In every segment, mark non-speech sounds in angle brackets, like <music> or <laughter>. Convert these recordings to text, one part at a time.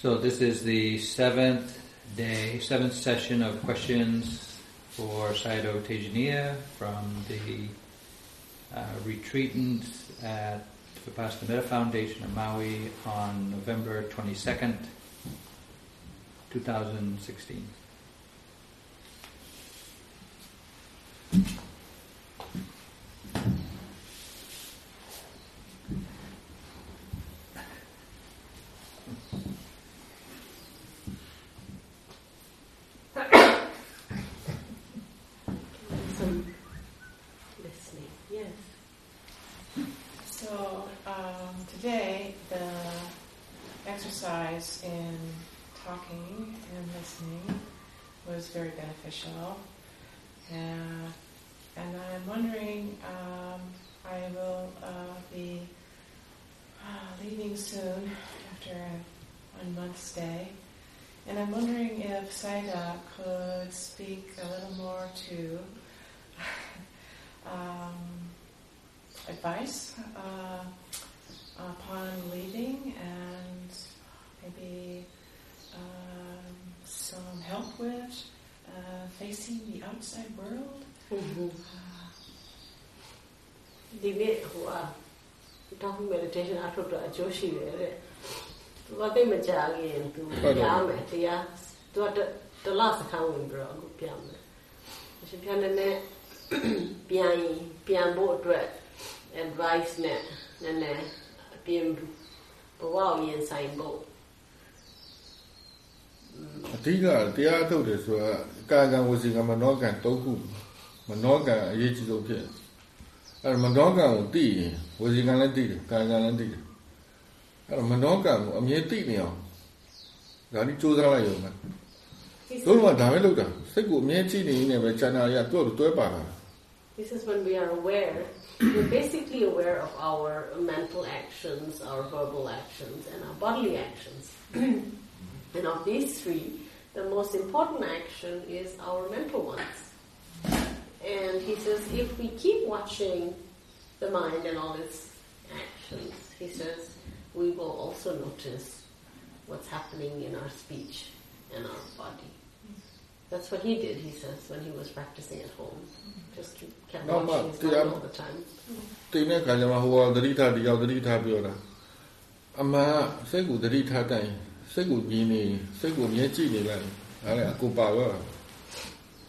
So this is the seventh day, seventh session of questions for Sayadaw Tejaniya from the uh, retreatant at the Vipassana Metta Foundation of Maui on November 22nd, 2016. in talking and listening was very beneficial. Uh, and I'm wondering, um, I will uh, be uh, leaving soon after a one month stay. And I'm wondering if Sayadaw could speak a little more to <laughs> um, advice uh, upon leaving and maybe um, some help with uh, facing the outside world. Mm-hmm. Uh, တောင်း meditation အထုတ်တော့အကျိုးရှိတယ်တဲ့သူကသိမကြခင်သူကြားမယ်တရားသူကတလားစခန်းဝင်ပြီးတော့အခုပြန်မယ်အရှင်ပြန်နေပြန်ပြန်ဖို့အတွက် advice နဲ့နည်းနည်းအပြင်ဘဝကိုရင်ဆိုင်ဖို့အဓိကတရားထုတ်တယ်ဆိုတာကာကံဝစီကမနောကံတုံးခုမနောကံအရေးကြီးဆုံးဖြစ် အဲမနောကံကိုသိရင်ဝစီကံလည်းသိတယ်ကာကံလည်းသိတယ်အဲမနောကံကိုအမြဲသိနေအောင်ဒါนี่စူးစမ်းလိုက်ရုံပဲတို့ကဒါပဲလုပ်တာစိတ်ကိုအမြဲကြည့်နေနေပဲချန်နာရသူ့ကိုတွဲပါတာ This is when we are aware we're basically aware of our mental actions our verbal actions and our bodily actions <clears throat> And of these three, the most important action is our mental ones. And he says, if we keep watching the mind and all its actions, he says, we will also notice what's happening in our speech and our body. That's what he did, he says, when he was practicing at home. Just kept watching his mind all the time. တိနေခါကျမှဟိုကသတိထားတရားသတိထားပြောတာအမှန်စိတ်ကိုသတိထားတိုင်း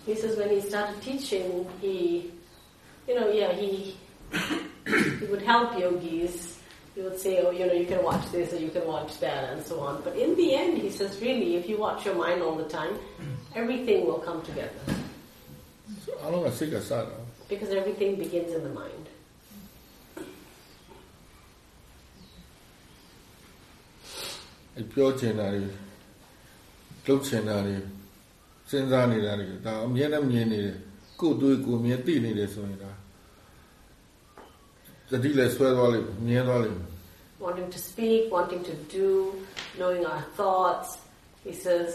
he says when he started teaching, he, you know, yeah, he, he would help yogis. He would say, oh, you know, you can watch this or you can watch that and so on. But in the end, he says, really, if you watch your mind all the time, everything will come together. Because everything begins in the mind. ပြော စဉ်းစားနေတာတွေဒါအမြဲတမ်းမြင်နေတယ်ကိုယ်တွေးကိုယ်မြင်သိနေတယ်ဆိုရင်ဒါသတိလည်းဆွဲသွားလိမ့်မြင်သွားလိမ့် wanting to speak wanting to do knowing our thoughts he says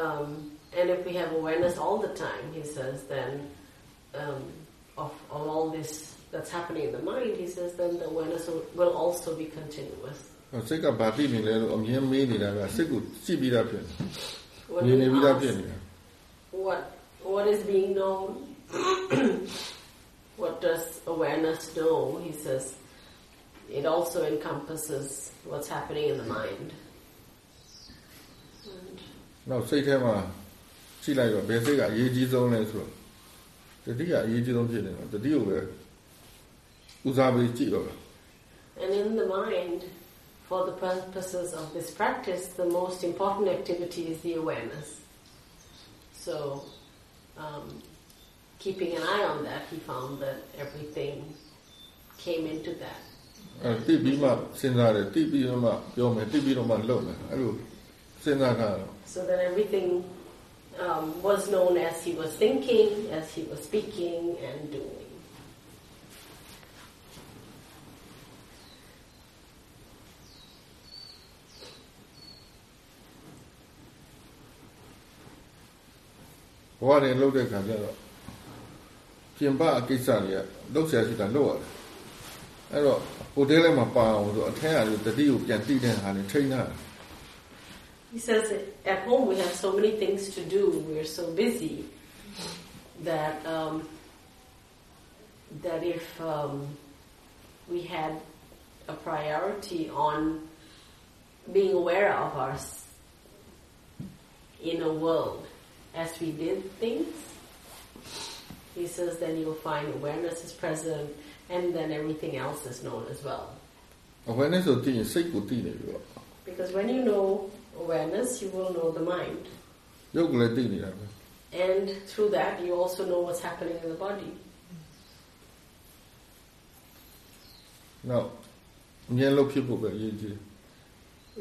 um, and if we have awareness all the time he says then um, of, of all this that's happening in the mind he says then the awareness will, will also be continuous စိတ်ကဘာသိနေလဲလို့အမြင်မေးနေတာကစိတ်ကိုကြည့်ပြီးသားဖြစ်နေနေပြီးသားဖြစ်နေတာ what what is being known <clears throat> what does awareness know he says it also encompasses what's happening in the mind နောက်စိတ်ထဲမှာကြည့်လိုက်တော့ဘယ်စိတ်ကအရေးကြီးဆုံးလဲဆိုတော့တတိကအရေးကြီးဆုံးဖြစ်နေတော့တတိကိုပဲဦးစားပေးကြည့်တော့ and in the mind for the purposes of this practice, the most important activity is the awareness. so, um, keeping an eye on that, he found that everything came into that. So that everything um, was known as he was thinking, as he was speaking and doing. ဘဝတွေလှုပ်တဲ့ခါကျတော့ပြင်ပအကိစ္စတွေကလှုပ်ရှားရှိတာလှုပ်ရတယ်အဲ့တော့ဟိုတဲထဲမှာပါအောင်ဆိုအထက်အရတတိကိုပြန်တိတဲ့ဟာနဲ့ထိန်းထားတယ် He says that at home we have so many things to do. We're so busy that um, that if um, we had a priority on being aware of our s- inner world as we did things. He says then you'll find awareness is present and then everything else is known as well. Awareness of thing is Because when you know awareness, you will know the mind. And through that, you also know what's happening in the body. Now, we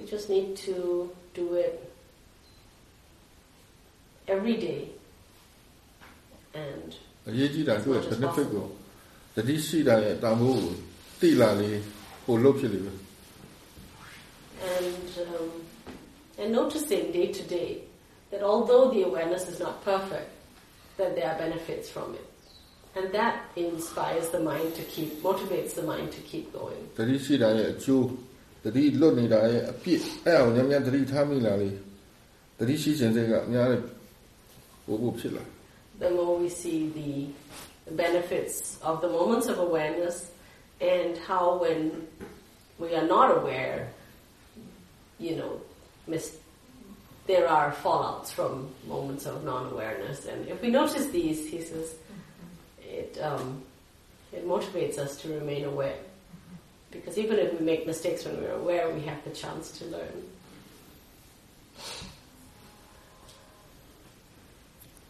just need to do it every day. And အရေးကြီးတာတွေ့ benefit ကိုတတိရှိတာရဲ့တာမိုးကိုသိလာလေပို့လို့ဖြစ်လေပဲ and um, and noticing day to day that although the awareness is not perfect, that there are benefits from it, and that inspires the mind to keep motivates the mind to keep going. တတိရှိတာရဲ့အကျိုးတတိလွတ်နေတာရဲ့အပြစ်အဲ့အောင်ညံ့ညံ့တတိထားမိလာလေတတိရှိခြင်းစိတ်ကအများနဲ့ the more we see the benefits of the moments of awareness and how when we are not aware, you know, mis- there are fallouts from moments of non-awareness. And if we notice these, he says, it um, it motivates us to remain aware. Because even if we make mistakes when we're aware, we have the chance to learn.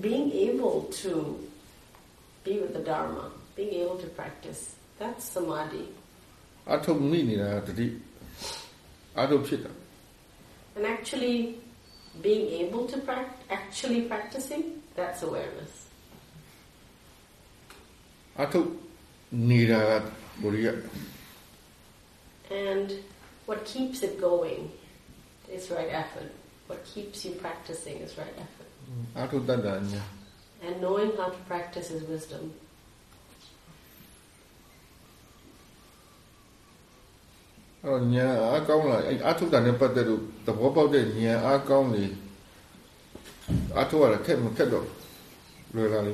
Being able to be with the Dharma, being able to practice, that's samadhi. အထုတ်မိနေတာကတတိအထုတ်ဖြစ်တာ And actually being able to practice, actually practicing, that's awareness. အထုတ်နေတာကဘုရား And what keeps it going is right effort. What keeps you practicing is right effort. And knowing how to practice is wisdom. Ờ, á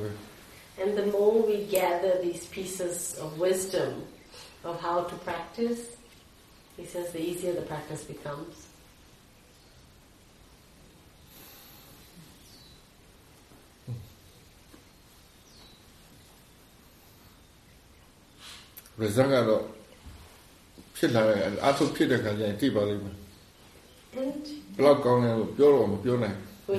á. And the more we gather these pieces of wisdom of how to practice, he says the easier the practice becomes. ရဇန်ကတော့ဖြစ်လာတဲ့အထုတ်ဖြစ်တဲ့ခါကျရင်သိပါလိမ့်မယ် And ဘယ်တော့ကောင်းလဲလို့ပြောတော့မပြောနိုင် we,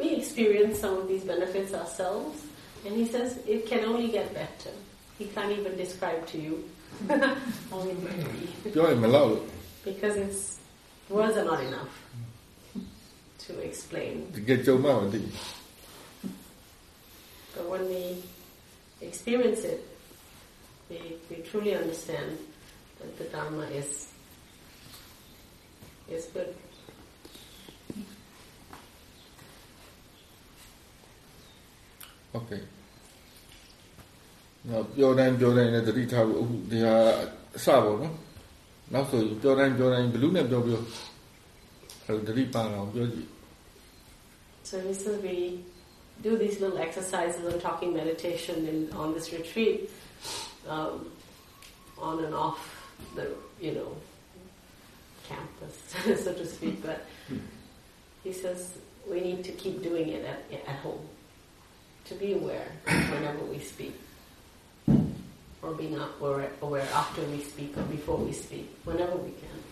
we experience some of these benefits ourselves, and he says it can only get better. He can't even describe to you <laughs> how it might be. ပြောရင်မလောက်လို့ Because it's words are not enough to explain. တကယ်ကြုံမှမသိ But when we experience it, we they truly understand that the Dharma is is good. Okay. နော်ပြောတိုင်းပြောတိုင်းနဲ့တတိထားဖို့အခုဒီဟာအစပေါ့နော်နောက်ဆိုရင်ပြောတိုင်းပြောတိုင်းဘလူးနဲ့ပြောပြောအဲ့တတိပါအောင်ပြောကြည့် So this is we do these little exercises of talking meditation in, on this retreat um, on and off the you know campus, <laughs> so to speak. But he says we need to keep doing it at, at home, to be aware whenever we speak, or up- aware, aware after we speak or before we speak, whenever we can.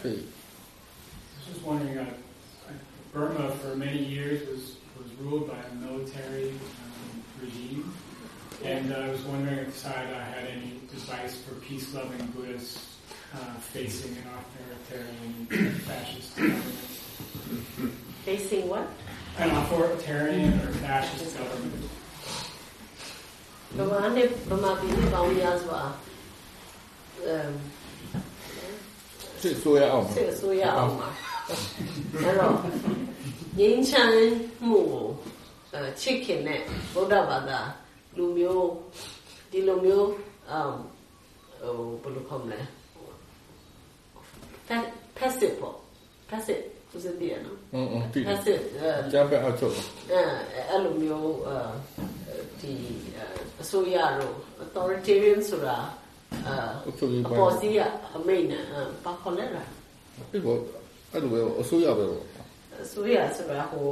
feet. I was just wondering, uh, Burma for many years was, was ruled by a military um, regime, and uh, I was wondering if Sayadaw had any advice for peace-loving Buddhists uh, facing an authoritarian fascist government. Facing what? An authoritarian or fascist government. But စွာအမ် စစ်ဆိုရအောင် စစ်အစိုးရအောင်ပါအဲ့တော့ငင်းချမ်းမှုကိုအဲချစ်ခင်တဲ့ဗုဒ္ဓဘာသာလူမျိုးဒီလိုမျိုးအမ်ဟိုဘယ်လိုခေါ်မလဲ Pa- passive ပေါ့ passive သူစတည်းနော် อืมๆတိ passive အဲ ကျမ်းပဲအောက်ချုပ် အဲအဲ့လိုမျိုးအဲဒီအစိုးရတို့ authoritarian ဆိုတာ အအုပ်ချုပ်ရေးအပိုင်းပေါ်စီးကအမိန့်နဲ့အဲဘာခေါ်လဲလားဒီဘောအဲ့လိုပဲအစိုးရပဲပေါ့အစိုးရဆိုတာဟို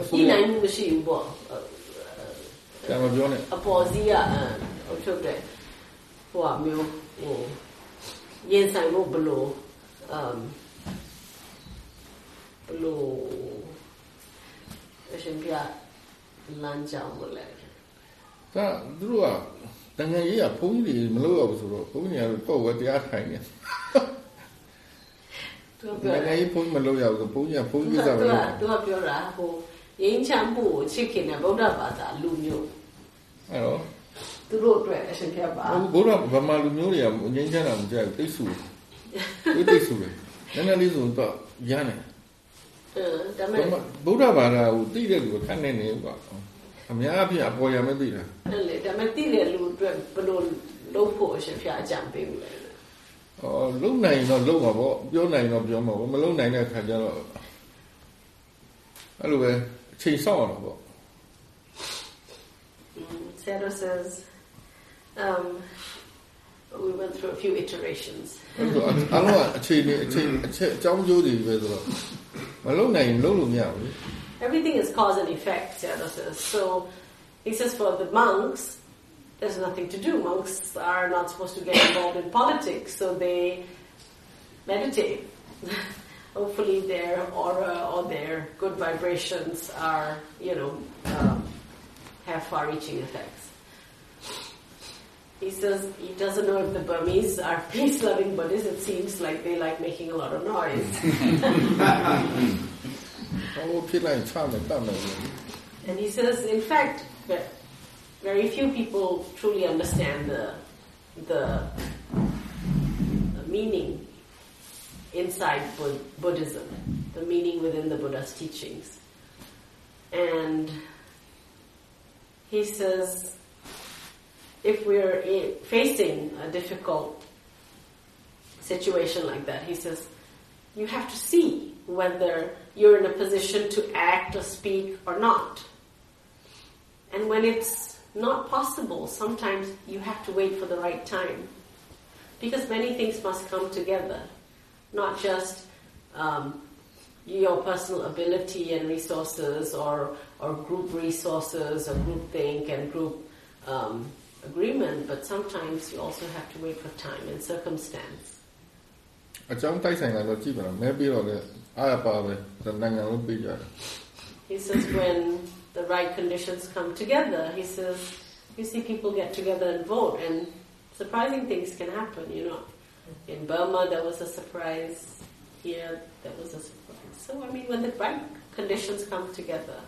အစိုးဒီရနိုင်မှုမရှိဘူးပေါ့ကျမ်းမပြောနဲ့အပေါ်စီးကအအုပ်ချုပ်တဲ့ဟိုအမျိုးဟိုရင်ဆိုင်မှုဘလို့အမ်ဘလို့အရှင်ပြလမ်းကြောင်းမလဲဒါသူတို့က တန်ငယ်ရေးကဘုန်းကြီးတွေမလုပ်ရဘူးဆိုတော့ဘုန်းကြီးကတော့တော့ဝဲတရားထိုင်နေသူတပြောန်ငယ်ရေးဘုန်းကြီးမလုပ်ရဘူးဆိုဘုန်းကြီးကဘုန်းသူကြီးကစားပဲသူကလုပ်သူကပြောတာဟိုရင်းချမ်းမှုကိုချစ်ခင်တဲ့ဗုဒ္ဓဘာသာလူမျိုးအဲ့တော့သူတို့အတွက်အရှင်ပြပါဘုရားဗမာလူမျိုးတွေကငင်းချမ်းတာမကြိုက်ဘူးတိတ်ဆူတယ်တိတ်ဆူတယ်နည်းနည်းလေးဆိုတော့ရမ်းတယ်အဲဒါမဲ့ဗုဒ္ဓဘာသာကိုသိတဲ့လူကခက်နေနေကွာ အများအပြားအပေါ်ရမဲ့သိတာအဲ့လေဒါမဲ့တိတဲ့လူအတွက်ဘယ်လိုလုပ်ဖို့အရှင်ပြအကြံပေးဘူးလဲ။အော်လုံနိုင်တော့လုံမှာပေါ့ပြောနိုင်တော့ပြောမှာပေါ့မလုံနိုင်တဲ့ခါကျတော့အဲ့လိုပဲအချိန်ဆောက်ရတော့ပေါ့ Sarah says um we went through a few iterations အဲ့လိုအလုံးကအချိန်နဲ့အချိန်အချက်အကြောင်းကျိုးတွေပဲဆိုတော့မလုံနိုင်ရင်လုံလို့မရဘူးလေ everything is cause and effect Sayadaw says so he says for the monks there's nothing to do monks are not supposed to get involved in politics so they meditate <laughs> hopefully their aura or their good vibrations are you know um, have far-reaching effects he says he doesn't know if the Burmese are <laughs> peace-loving Buddhists. It seems like they like making a lot of noise. <laughs> And he says, in fact, ve- very few people truly understand the, the, the meaning inside Buddhism, the meaning within the Buddha's teachings. And he says, if we're facing a difficult situation like that, he says, you have to see whether you're in a position to act or speak or not. And when it's not possible, sometimes you have to wait for the right time. Because many things must come together, not just um, your personal ability and resources or, or group resources or group think and group um, agreement, but sometimes you also have to wait for time and circumstance. He says when the right conditions come together, he says, you see people get together and vote and surprising things can happen, you know. In Burma there was a surprise, here there was a surprise. So I mean when the right conditions come together.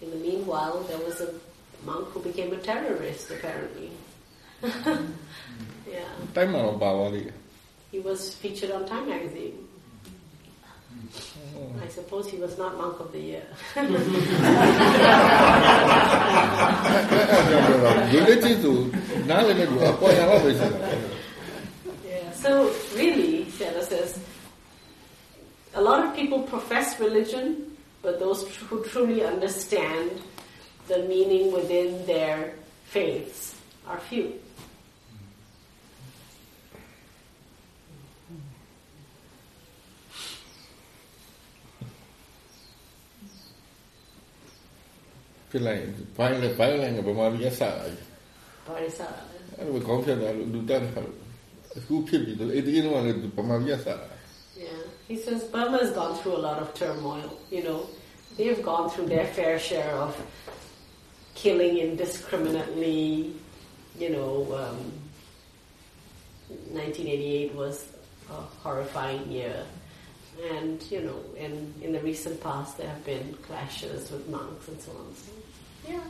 In the meanwhile there was a monk who became a terrorist apparently. <laughs> yeah he was featured on Time magazine. I suppose he was not monk of the year. yeah, <laughs> so really, Sayadaw says, a lot of people profess religion, but those who truly understand the meaning within their faiths are few. ဖြစ်လိုက်ဘိုင်းလည်းဘိုင်းလည်းဗမာပြည်ဆက်လာတယ် Parisara. ။အဲ့လိုကောင်းဖြစ်တယ်လူတက်တယ်အခုဖြစ်ပြီဆိုအဲ့ဒီတော့လည်းဗမာပြည်ဆက်လာ Yeah. He He says Burma has gone through a lot of turmoil. You know, they've gone through their fair share of killing indiscriminately. You know, um, 1988 was a horrifying year. And, you know, in, in the recent past there have been clashes with monks and so on. So, yeah,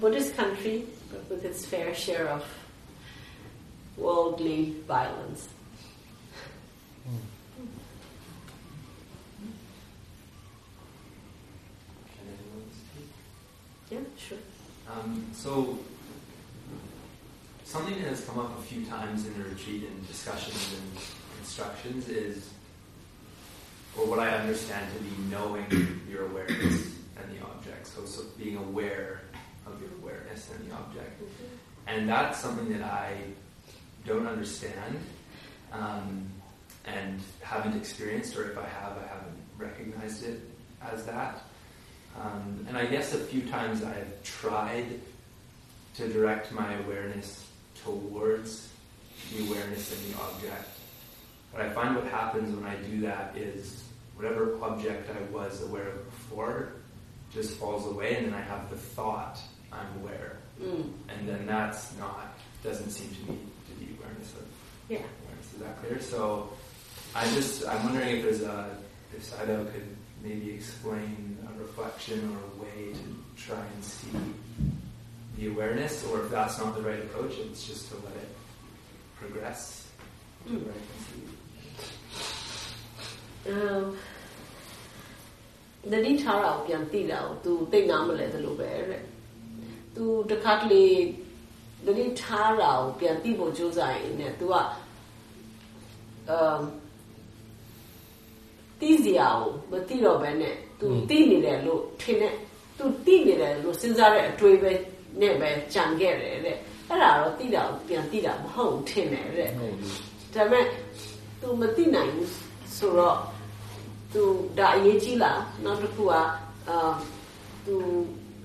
Buddhist country, but with its fair share of worldly violence. Can anyone speak? Yeah, sure. Um, so, something that has come up a few times in the retreat and discussions and instructions is, or what I understand to be knowing your awareness and the object. So, so being aware of your awareness and the object. And that's something that I don't understand um, and haven't experienced, or if I have, I haven't recognized it as that. Um, and I guess a few times I've tried to direct my awareness towards the awareness in the object. But I find what happens when I do that is whatever object I was aware of before just falls away, and then I have the thought I'm aware, Mm. and then that's not doesn't seem to me to be awareness of Yeah. awareness. Is that clear? So I just I'm wondering if there's a if Sayadaw could maybe explain a reflection or a way to try and see the awareness, or if that's not the right approach, it's just to let it progress to where I can see. အ မ်နဒီထားတာကိုပြန်သိတာကို तू သိနားမလဲသလိုပဲတဲ့ तू တခါတလေနဒီထားတာကိုပြန်သိဖို့ကြိုးစားရင်ね तू ကအမ်သိစရာကိုမသိတော့ဘဲနဲ့ तू သိနေတယ်လို့ထင်တဲ့ तू သိနေတယ်လို့စဉ်းစားတဲ့အတွေ့ပဲနဲ့ပဲကြံခဲ့တယ်တဲ့အဲ့ဒါတော့သိတာကိုပြန်သိတာမဟုတ်ဘူးထင်တယ်တဲ့ ဟုတ်ပြီ ဒါပေမဲ့ तू မသိနိုင်ဘူးဆိုတော့ သူဒါအရေးကြီးလားနောက်တစ်ခုကအာသူ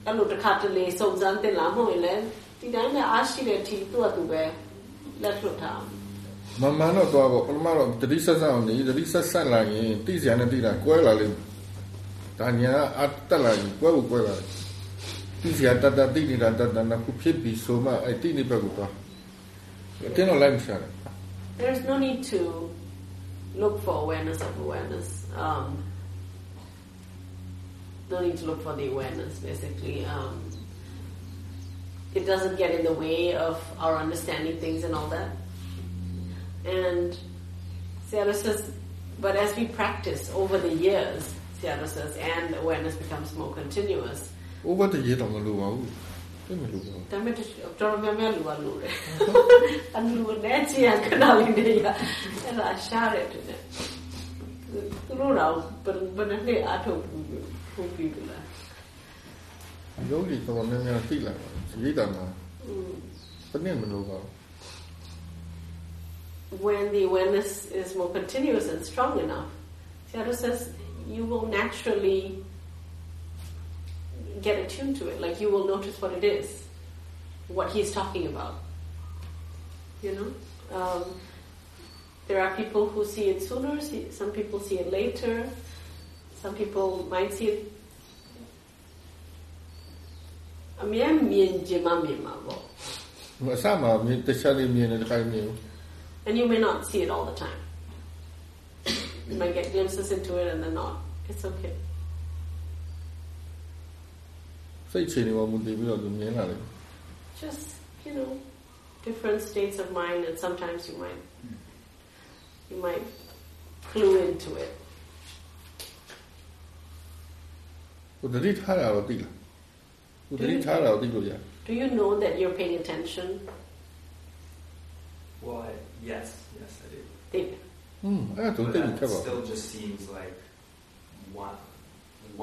အဲ့လိုတစ်ခါတလေစုံစမ်းတင်လာမဟုတ်ရင်လည်းဒီတိုင်းနဲ့အားရှိတဲ့အထိသူ့အတူပဲလက်လွတ်ထားမမတော့တော့ပေါ့ပထမတော့တတိဆက်ဆက်အောင်နေတတိဆက်ဆက်လာရင်တိစရာနဲ့တိတာကွဲလာလိမ့်မယ်ဒါညာအတက်လာရင်ကွဲဖို့ကွဲလာတယ်တိစရာတတတိနေတာတတနာခုဖြစ်ပြီးဆိုမှအဲ့တိနေဘက်ကိုသွားတင်းတော့လိုက်မရှာတယ် There's no need to look for awareness of awareness. Um, no need to look for the awareness, basically. Um, it doesn't get in the way of our understanding things and all that. And Sayadaw says, but as we practice over the years, Sayadaw says, and awareness becomes more continuous when the awareness is more continuous and strong enough Sayadaw says you will naturally get attuned to it. Like you will notice what it is, what he's talking about. You know, um, there are people who see it sooner. See, some people see it later. Some people might see it. And you may not see it all the time. You might get glimpses into it and then not. It's okay. စိတ်ချနေမှမူတည်ပြီးတော့သူမြင်လာတယ် Just, you know, different states of mind and sometimes you might you might clue into it. ဟိုတတိထားတာတော့သိလားဟိုတတိထားတာတော့သိလို့ရတယ် Do you know that you're paying attention? Well, I, yes, yes, I do. Think. ဟွန်းအဲ့ဒါ But သိလို့ that ခက်ပါဘူး still just seems like one,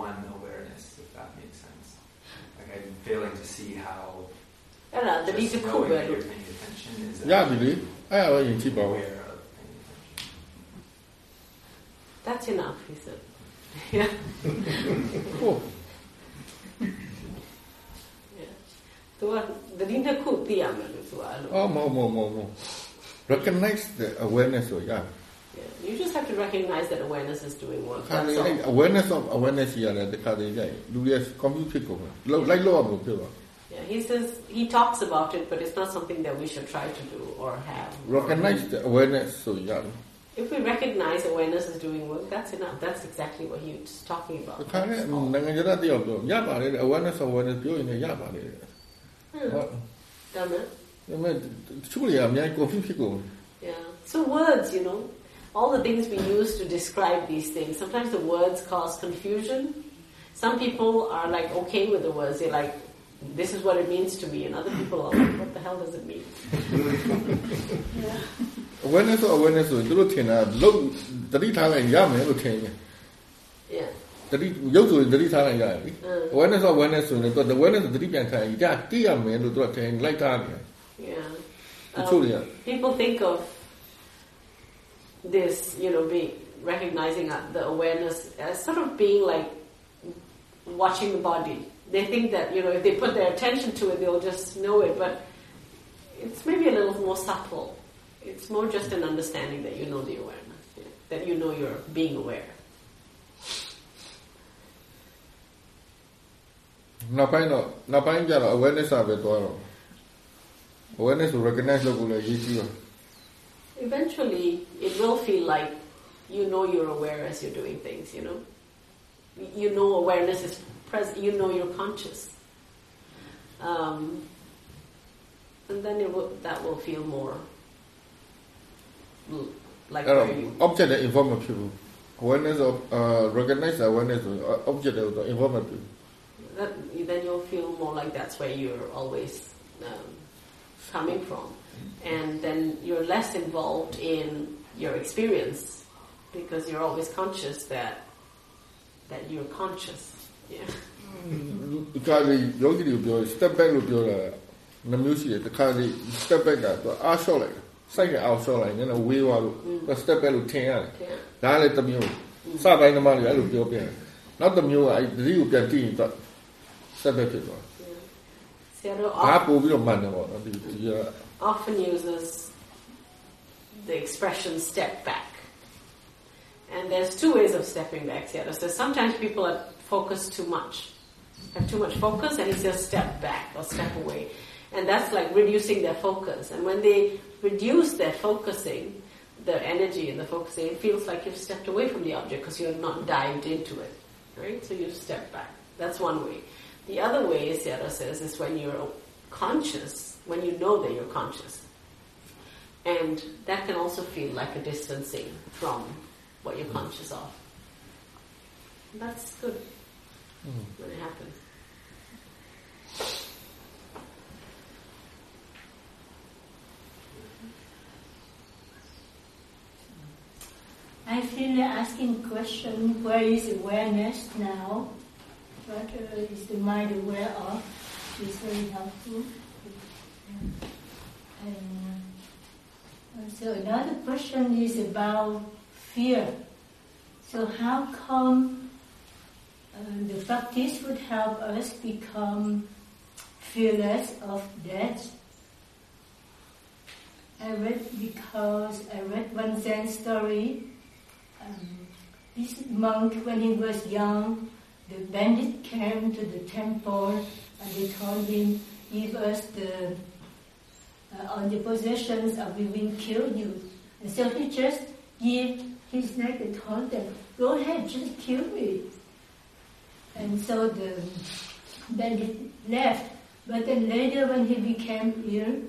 one awareness, and failing to see how. Era, devi just that you're paying attention is Yeah, I believe. I have a That's enough, he said. <laughs> yeah. Oh, yeah. Tuan, derinda ku tiang tu alu. oh, more, more, more, more. Recognize the awareness, oh, yeah. Yeah. You just have to recognize that awareness is doing work. ခါလေ That's အဲ့ all. awareness of awareness ရတယ်တခါလေကြိုက်လူတွေ confuse ဖြစ်ကုန်တယ်လောက်လိုက်လောက်အောင်ဖြစ်သွား Yeah, he says he talks about it, but it's not something that we should try to do or have. recognize the awareness ဆိုရတယ် If we recognize awareness is doing work, that's enough. That's exactly what he's talking about. တခါလေ That's all. နိုင်ငံခြားသားတယောက်ပြောရပါတယ်တဲ့ awareness awareness ပြောရင်လည်းရပါတယ်တဲ့ Hmm. ဟုတ် Damn it. ဒါပေမဲ့တချို့တွေကအများကြီး confuse ဖြစ်ကုန်တယ် Yeah. So words, you know, all the things we use to describe these things. Sometimes the words cause confusion. Some people are like okay with the words. They're like, this is what it means to me, and other people are like, what the hell does it mean? <laughs> awareness of awareness ဆိုရင်သူတို့ထင်တာလုံးတတိထားလိုက်ရမယ်လို့ထင်တယ် Yeah. တတိရုပ်ဆိုရင်တတိထားလိုက်ရတယ်လေ Mm. awareness of awareness ဆိုရင်သူက awareness တတိပြန်ထားရင်ကြတိရမယ်လို့သူကထင်လိုက်ထားတယ် Yeah. တချို့ Um, တွေက people think of this, you know, being recognizing uh, the awareness as sort of being like watching the body. They think that you know if they put their attention to it, they'll just know it. But it's maybe a little more subtle. It's more just an understanding that you know the awareness, yeah? that you know you're being aware. awareness awareness to recognize eventually it will feel like you know you're aware as you're doing things, you know. You know awareness is present, you know you're conscious. Um, and then it will, that will feel more like um, object and informative people. Awareness of uh, recognize awareness of uh, object the informative people. That, then you'll feel more like that's where you're always um, coming from. And then you're less involved in your experience because you're always conscious that that you're conscious. Yeah. ဒီကလေးယောဂီတွေပြော step back လို့ပြောတာနှမျိုးရှိတယ်တစ်ခါလေ step back ကသူအားလျှော့လိုက်စိုက်ကအောင်လျှော့လိုက်နည်းနည်းဝေးသွားလို့သူ step back လို့ထင်ရတယ် Yeah. ဒါကလည်းတစ်မျိုးစပိုင်းသမားတွေအဲ့လိုပြောပြတယ်နောက်တစ်မျိုးကအဲ့ဒီကိုပြန်ကြည့်ရင်သူ step back ဖြစ်သွား yeah. Seattle ဒါ of- ပို့ပြီးတော့မှန်တယ်ပေါ့နော်ဒီဒီက often uses the expression step back. And there's two ways of stepping back, Sayadaw. So sometimes people are focused too much, have too much focus, and it's just step back or step away. And that's like reducing their focus. And when they reduce their focusing, the energy and the focusing, it feels like you've stepped away from the object because you're not dived into it. Right? So you step back. That's one way. The other way, Sayadaw says, is when you're conscious, when you know that you're conscious. And that can also feel like a distancing from what you're conscious of. That's good when it happens. I feel asking question, where is awareness now? What uh, is the mind aware of? Is very helpful. And uh, so another question is about fear. So how come uh, the practice would help us become fearless of death? I read because I read one Zen story. Um, this monk, when he was young, the bandit came to the temple and they told him, "Give us the uh, all the possessions, or we will kill you." And so he just gave his neck and told them, "Go ahead, just kill me." And so the bandit left. But then later, when he became ill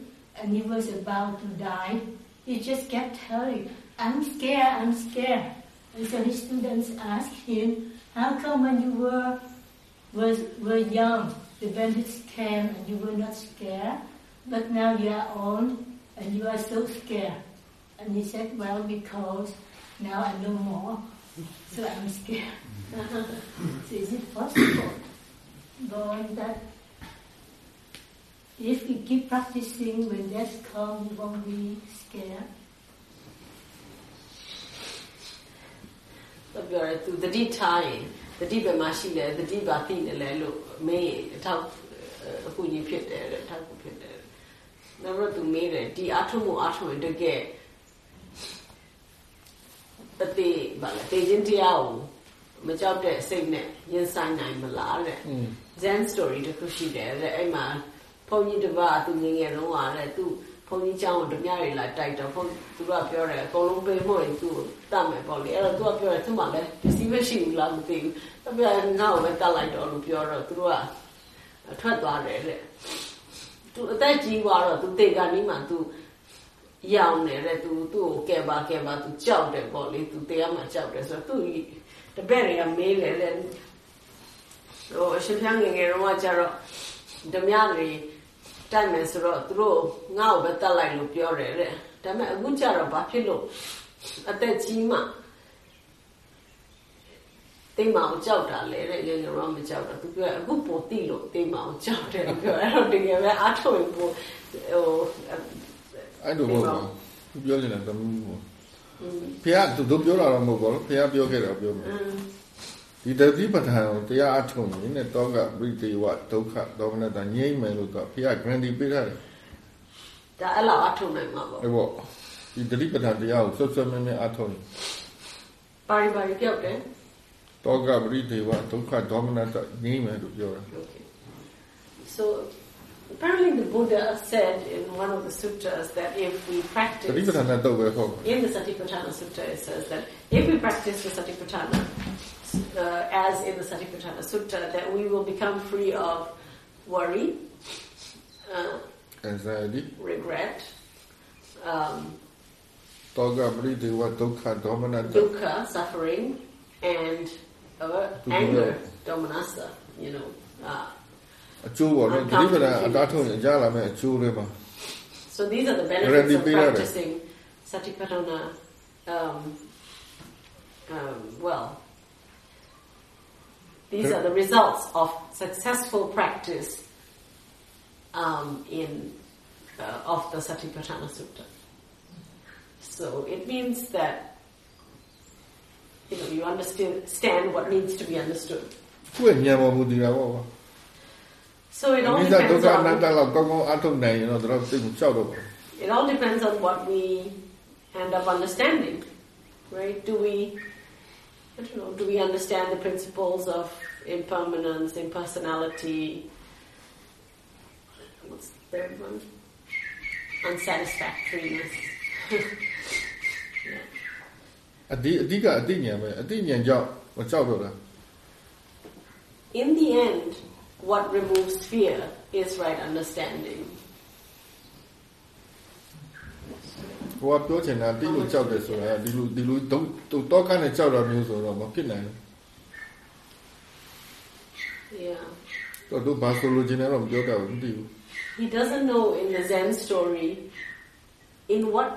and he was about to die, he just kept telling, I'm scared, I'm scared. And so his students asked him, how come when you were, was, were young, the bandits came and you were not scared, but now you are old and you are so scared? And he said, well, because now I know more, so I'm scared. <laughs> so is it possible? Going that if we keep practicing, when death comes, we won't be scared. တော့ပြောရဲသူတတိထားရင်တတိပဲမှရှိတယ်တတိပါသိနေလဲလို့မေးရင်အထောက်အခုကြီးဖြစ်တယ်တဲ့အထောက်ကူဖြစ်တယ် ယ် ဒါပေမဲ့သူမေးတယ်ဒီအထုံးကိုအထုံးရင်တကယ်အသေးဗာလေတေခြင်းတရားကိုမကြောက်တဲ့စိတ်နဲ့ရင်ဆိုင်နိုင်မလားတဲ့။ Zen story တစ်ခုရှိတယ်တဲ့အဲ့မှာဘုန်းကြီးတစ်ပါးသူငယ်ငယ်လုံးကတဲ့သူ့ဘုန်းကြီးကျောင်းကိုဓမြတွေလာတိုက်တော့ဘုန်းသူကပြောတယ်အကုန်လုံးပေးဖို့ရင်သူ့ကိုတတ်မယ်ပေါ့လေအဲ့တော့သူကပြောတယ်သူ့မှာလည်းပစ္စည်းမရှိဘူးလားမသိဘူး။တပြိုင်နောက်ပဲတတ်လိုက်တော့လို့ပြောတော့သူတို့ကထွက်သွားတယ်တဲ့။ သူအသက်ကြီးသွားတော့သူတေကန်ကြီးမှာသူရောင်နေတဲ့သူသူ့ကိုကဲပါကဲပါသူကြောက်တယ်ပေါ့လေသူတရားမှကြောက်တယ်ဆိုတော့ သူတပည့်တွေကမေးလေလေဟိုအရှင်ဖျားငယ်ငယ်တော့ကျတော့ဓမြတွေတိုက်မယ်ဆိုတော့သူတို့ငါ့ကိုပဲတတ်လိုက်လို့ပြောတယ်တဲ့ဒါပေမဲ့အခုကျတော့ဘာဖြစ်လို့အသက်ကြီးမှ တိမ်မအောင်ကြောက်တာလေတဲ့ငယ်ငယ်တော့မကြောက်တော့သူပြောအခုပိုတိလို့တိမ်မအောင်ကြောက်တယ်ပြောအဲ့တော့တကယ်ပဲအားထုတ်ရင်ပိုဟိုအဲ့လိုမဟုတ်ဘူးသူပြောနေတာသမီးပေါ့ဖះသူတို့ပြောတာတော့မဟုတ်ပါဘူးဖះပြောခဲ့တာပြောမယ်ဒီတတိပဋ္ဌာန်ကိုတရားအထုံရင်းနဲ့တောကပရိဒေဝဒုက္ခဒေါမနတာငြိမ့်မယ်လို့ကဖះ guarantee ပေးထားတယ်ဒါအဲ့လောက်အထုံနိုင်မှာပေါ့ဟုတ်ပေါ့ဒီတတိပဋ္ဌာန်တရားကိုဆွတ်ဆွတ်မင်းမင်းအထုံပါရီပါရီပြောက်တယ် တောကပရိသေဝဒုက္ခဒေါမနတာငြိမ့်မယ်လို့ပြောတာ Okay. So apparently the Buddha said in one of the sutras that if we တ practice တိပဋ္ဌာန်နဲ့တော့ပဲဟုတ်ပါ in the Satipatthana Sutta it says that if we practice the Satipatthana uh, as in the Satipatthana Sutta that we will become free of worry, uh, anxiety regret, um, တောကပရိသေဝဒုက္ခဒေါမနတာ dukkha, suffering, and anger, you know. Uh, so these are the benefits of practicing satipatthana. um, um, well. These are the results of successful practice um, in uh, of the Satipatthana Sutta. So it means that you know, you understand what needs to be understood. So it all depends on... It all depends on what we end up understanding, right? Do we, I don't know, do we understand the principles of impermanence, impersonality, what's the third one? Unsatisfactoriness. <laughs> yeah. အဒီအဓိကအသိဉာဏ်ပဲအသိဉာဏ်ကြောင့်မကြောက်တော့တာ In the end, what removes fear is right understanding. ဟိုကပြောချင်တာတိလို့ကြောက်တယ်ဆိုတာဒီလိုဒီလိုတော့တော့ကနဲ့ကြောက်တာမျိုးဆိုတော့မဖြစ်နိုင် Yeah. ဘူးတော့တို့ဘာဆိုလိုချင်တယ်တော့မပြောတတ်ဘူးမသိဘူး He doesn't know in the Zen story in what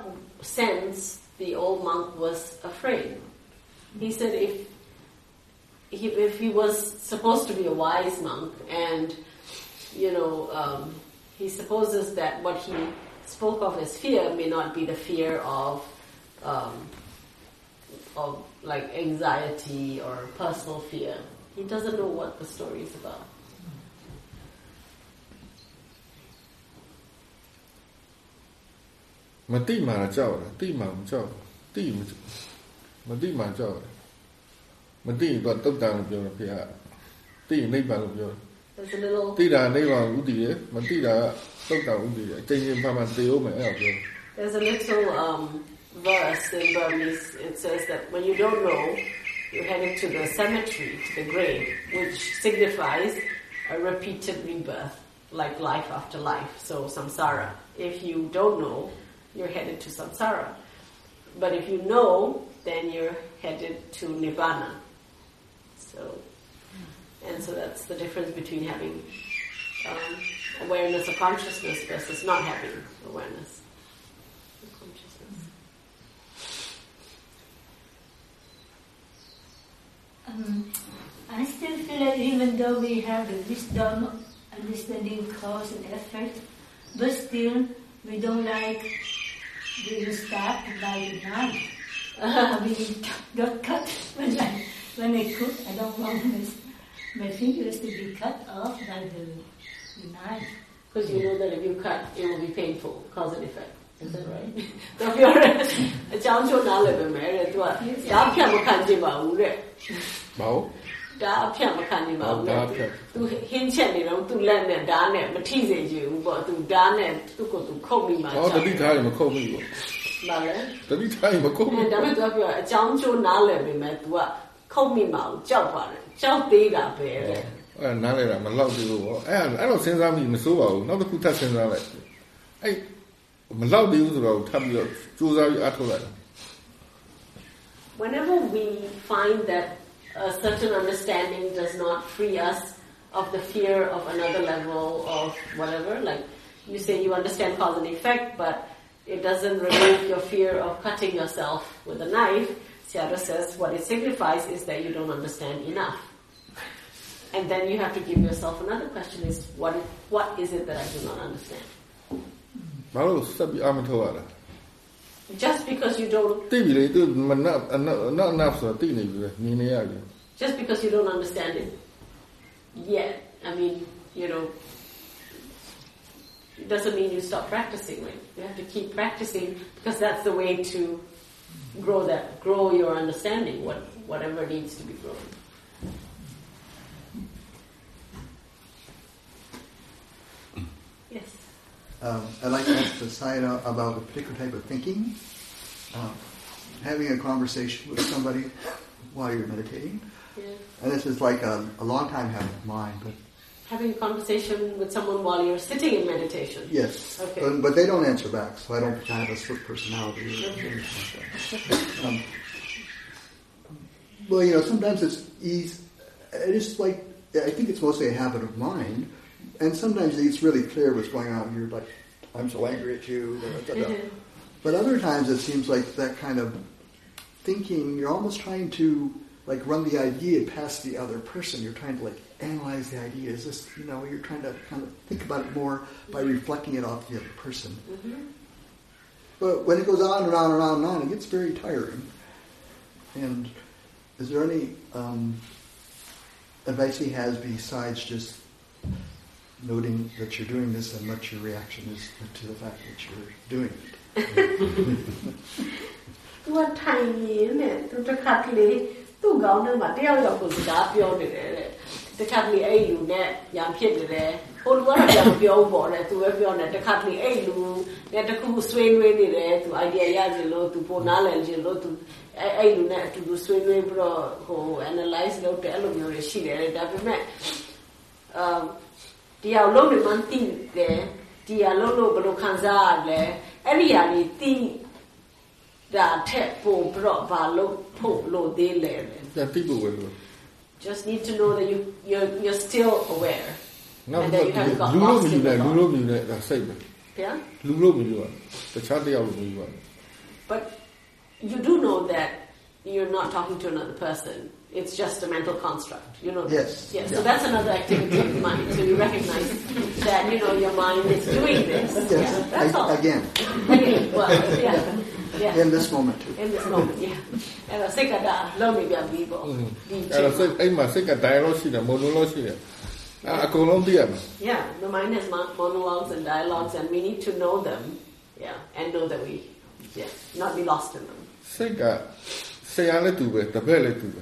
sense the old monk was afraid. He said if he, if he was supposed to be a wise monk and you know um, he supposes that what he spoke of as fear may not be the fear of um, of like anxiety or personal fear. He doesn't know what the story is about. မသိမှတော့ကြောက်တယ်သိမှမကြောက်သိမမသိမှကြောက်တယ်မသိရင်တော့တုတ်တန်လို့ပြောတယ်ဖေကသိရင်နိဗ္ဗာန်လို့ပြောတယ် There's a little သိတာနိဗ္ဗာန်ဥတည်တယ်မသိတာကတုတ်တန်ဥတည်တယ်အချိန်ချင်းမှမှသိအောင်မယ်အဲ့ဒါပြောတယ် There's a little um, verse in Burmese. It says that when you don't know, you're headed to the cemetery, to the grave, which signifies a repeated rebirth, like life after life. So samsara. If you don't know, you're headed to samsara. But if you know, then you're headed to nirvana. So, and so that's the difference between having um, awareness of consciousness versus not having awareness consciousness. Um, I still feel that even though we have the wisdom, understanding cause and effect, but still we don't like being stabbed by the knife. we got cut <laughs> when I when I cook. I don't want <laughs> my, my fingers to be cut off by the, the knife. Because you know that if you cut, it will be painful, cause and effect. is that right <laughs> သူပြောတယ်အကြောင်းချိုးနားလည်ပဲမယ်တဲ့သူကဒါအဖြတ်မခံကြည့်ပါဘူးတဲ့ ဘာလို့ ဒါအဖြတ်မခံနိုင်ပါဘူးဒါတဲ့အဖြတ်သူဟင်းချက်နေတော့သူလက်နဲ့ဓာတ်နဲ့မထိစေချင်ဘူးပေါ့သူဓာတ်နဲ့သူ့ကိုသူခုတ်ပြီးမှဟောတတိထားရင်မခုတ်ဘူးပါလေတတိထားရင်မခုတ်အဲဘူးဒါပေမဲ့သူကပြောအကြောင်းချိုးနားလည်ပေမဲ့ तू ကခုတ်မိမှအောင်ကြောက်ပါတယ်ကြောက်သေးတာပဲတဲ့အဲ့နားလဲတာမလောက်သေးဘူးပေါ့အဲ့အဲ့တော့စဉ်းစားမိမစိုးပါဘူးနောက်တစ်ခုထပ်စဉ်းစားလိုက်အဲ့မလောက်သေးဘူးဆိုတော့ထပ်ပြီးတော့စူးစမ်းပြီးအထုတ်လိုက် whenever we find that a certain understanding does not free us of the fear of another level of whatever. Like you say you understand cause and effect but it doesn't remove your fear of cutting yourself with a knife. Sayadaw says what it signifies is that you don't understand enough. And then you have to give yourself another question is what what is it that I do not understand just because you don't. Just because you don't understand it yet, I mean, you know, it doesn't mean you stop practicing, right? You have to keep practicing because that's the way to grow that, grow your understanding, what, whatever needs to be grown. Um, I'd like to ask the Sayadaw about a particular type of thinking. Um, having a conversation with somebody while you're meditating. yeah. And this is like a, a long time habit of mine, but having a conversation with someone while you're sitting in meditation yes. Okay. But, but they don't answer back, so I don't have a split personality or anything like that. Um, well, you know, sometimes it's easy. It's like, I think it's mostly a habit of mine. And sometimes it's really clear what's going on. You're like, I'm so angry at you. da, da, da, da. But other times it seems like that kind of thinking, you're almost trying to like run the idea past the other person. You're trying to like analyze the idea. Is this, you know, you're trying to kind of think about it more by reflecting it off the other person. But when it goes on and on and on and on, it gets very tiring. And is there any um, advice he has besides just noting that you're doing this and what your reaction is to the fact that you're doing it? <laughs> သူကထိုင်ရင်းနဲ့သူတစ်ခါကလေးသူ့ကောင်းထဲမှာတယောက်ယောက်ကိုစကားပြောနေတယ်တဲ့တစ်ခါကလေးအဲ့လူနဲ့ရံဖြစ်နေတယ်ဟိုလူကတော့ပြန်မပြောဘူးပေါ့တဲ့သူပဲပြောနေတစ်ခါကလေးအဲ့လူနဲ့တစ်ခုဆွေးနွေးနေတယ်သူ idea ရချင်လို့သူပေါ်နားလည်ချင်လို့သူအဲ့အဲ့လူနဲ့အတူတူဆွေးနွေးပြီးတော့ဟို analyze လုပ်တယ်အဲ့လိုမျိုးတွေရှိတယ်တဲ့ဒါပေမဲ့ um တရားလုံးတွေမှန်းသိတယ်တရားလုံးလို့ဘယ်လိုခံစားရလဲအဲ့ဒီအရာတွေသိဒါထက်ပိုပြီးတော့ဘာလို့ဖို့လို့သေးလဲ ဒါတိဖို့ပဲလို့ just need to know that you you're you're still aware နောက် And တော့ then you haven't got လူလို့ lost မ in ယူ the နဲ့လူ thought. လို့မယူနဲ့ဒါစိတ်ပဲ yeah လူလို့မယူရတခြားတယောက်လို့မယူရ but you do know that you're not talking to another person it's just a mental construct you know that. Yes. yeah so Yeah. that's another activity of the mind so you recognize that you know your mind is doing this Yes, yeah that's I- all again, again well yeah yeah in this moment too. in this moment yeah အဲ့တော့စိတ်ကဒါလုံးနေပြန်ပြီပေါ့ဒီ အဲ့တော့စိတ်အဲ့မှာစိတ်က dialogue ရှိတယ် monologue ရှိတယ်အဲ့အကုန်လုံးသိရမယ် Yeah, the mind has mon- monologues and dialogues, and we need to know them. Yeah, and know that we, yeah, not be lost in them. စိတ်ကဆရာလည်းတူပဲတပည့်လည်းတူပဲ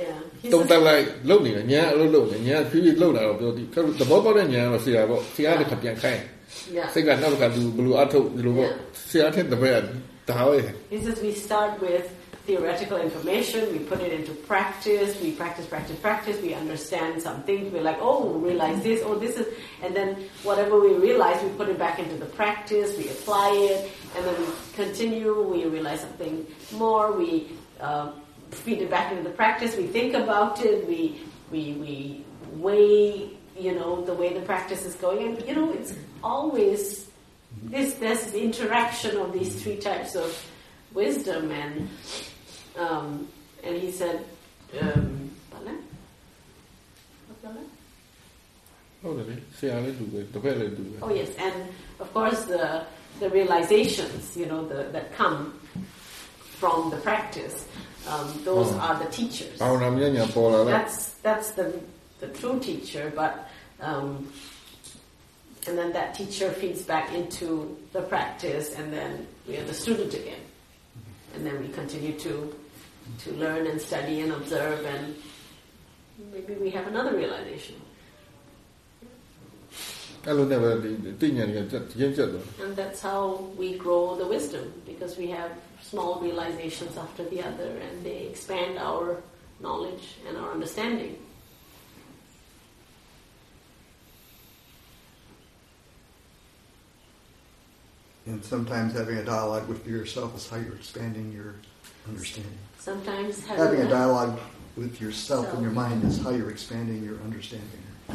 Yeah. He တုံ says- တက်လိုက်လုံနေတယ်ဉာဏ်အလုပ်လုပ်နေဉာဏ်ဖြည်းဖြည်းလှုပ်လာတော့ပြောဒီသဘောပေါက်တဲ့ဉာဏ်ကတော့ဆရာပေါ့ဆရာတစ်ခါပြန်ခိုင်း Yeah. စိတ်ကနောက်တစ်ခါသူဘယ်လိုအထုတ်ဒီလိုပေါ့ဆရာထက်တပည့်ကဒါပဲ He says we start with theoretical information, we put it into practice, we practice, practice, practice, we understand something, we're like, oh, we realize this, oh, this is, and then whatever we realize, we put it back into the practice, we apply it, and then we continue, we realize something more, we uh, feed it back into the practice. We think about it. We we we weigh you know the way the practice is going, and you know it's always this this interaction of these three types of wisdom and um, and he said. Um, Oh yes, and of course the the realizations you know the, that come from the practice. Um, those oh. are the teachers. That's that's the the true teacher, but um, and then that teacher feeds back into the practice, and then we are the student again, and then we continue to to learn and study and observe, and maybe we have another realization. And that's how we grow the wisdom because we have small realizations after the other and they expand our knowledge and our understanding. And sometimes having a dialogue with yourself is how you're expanding your understanding. Sometimes having, Having a dialogue with yourself in your mind is how you're expanding your understanding.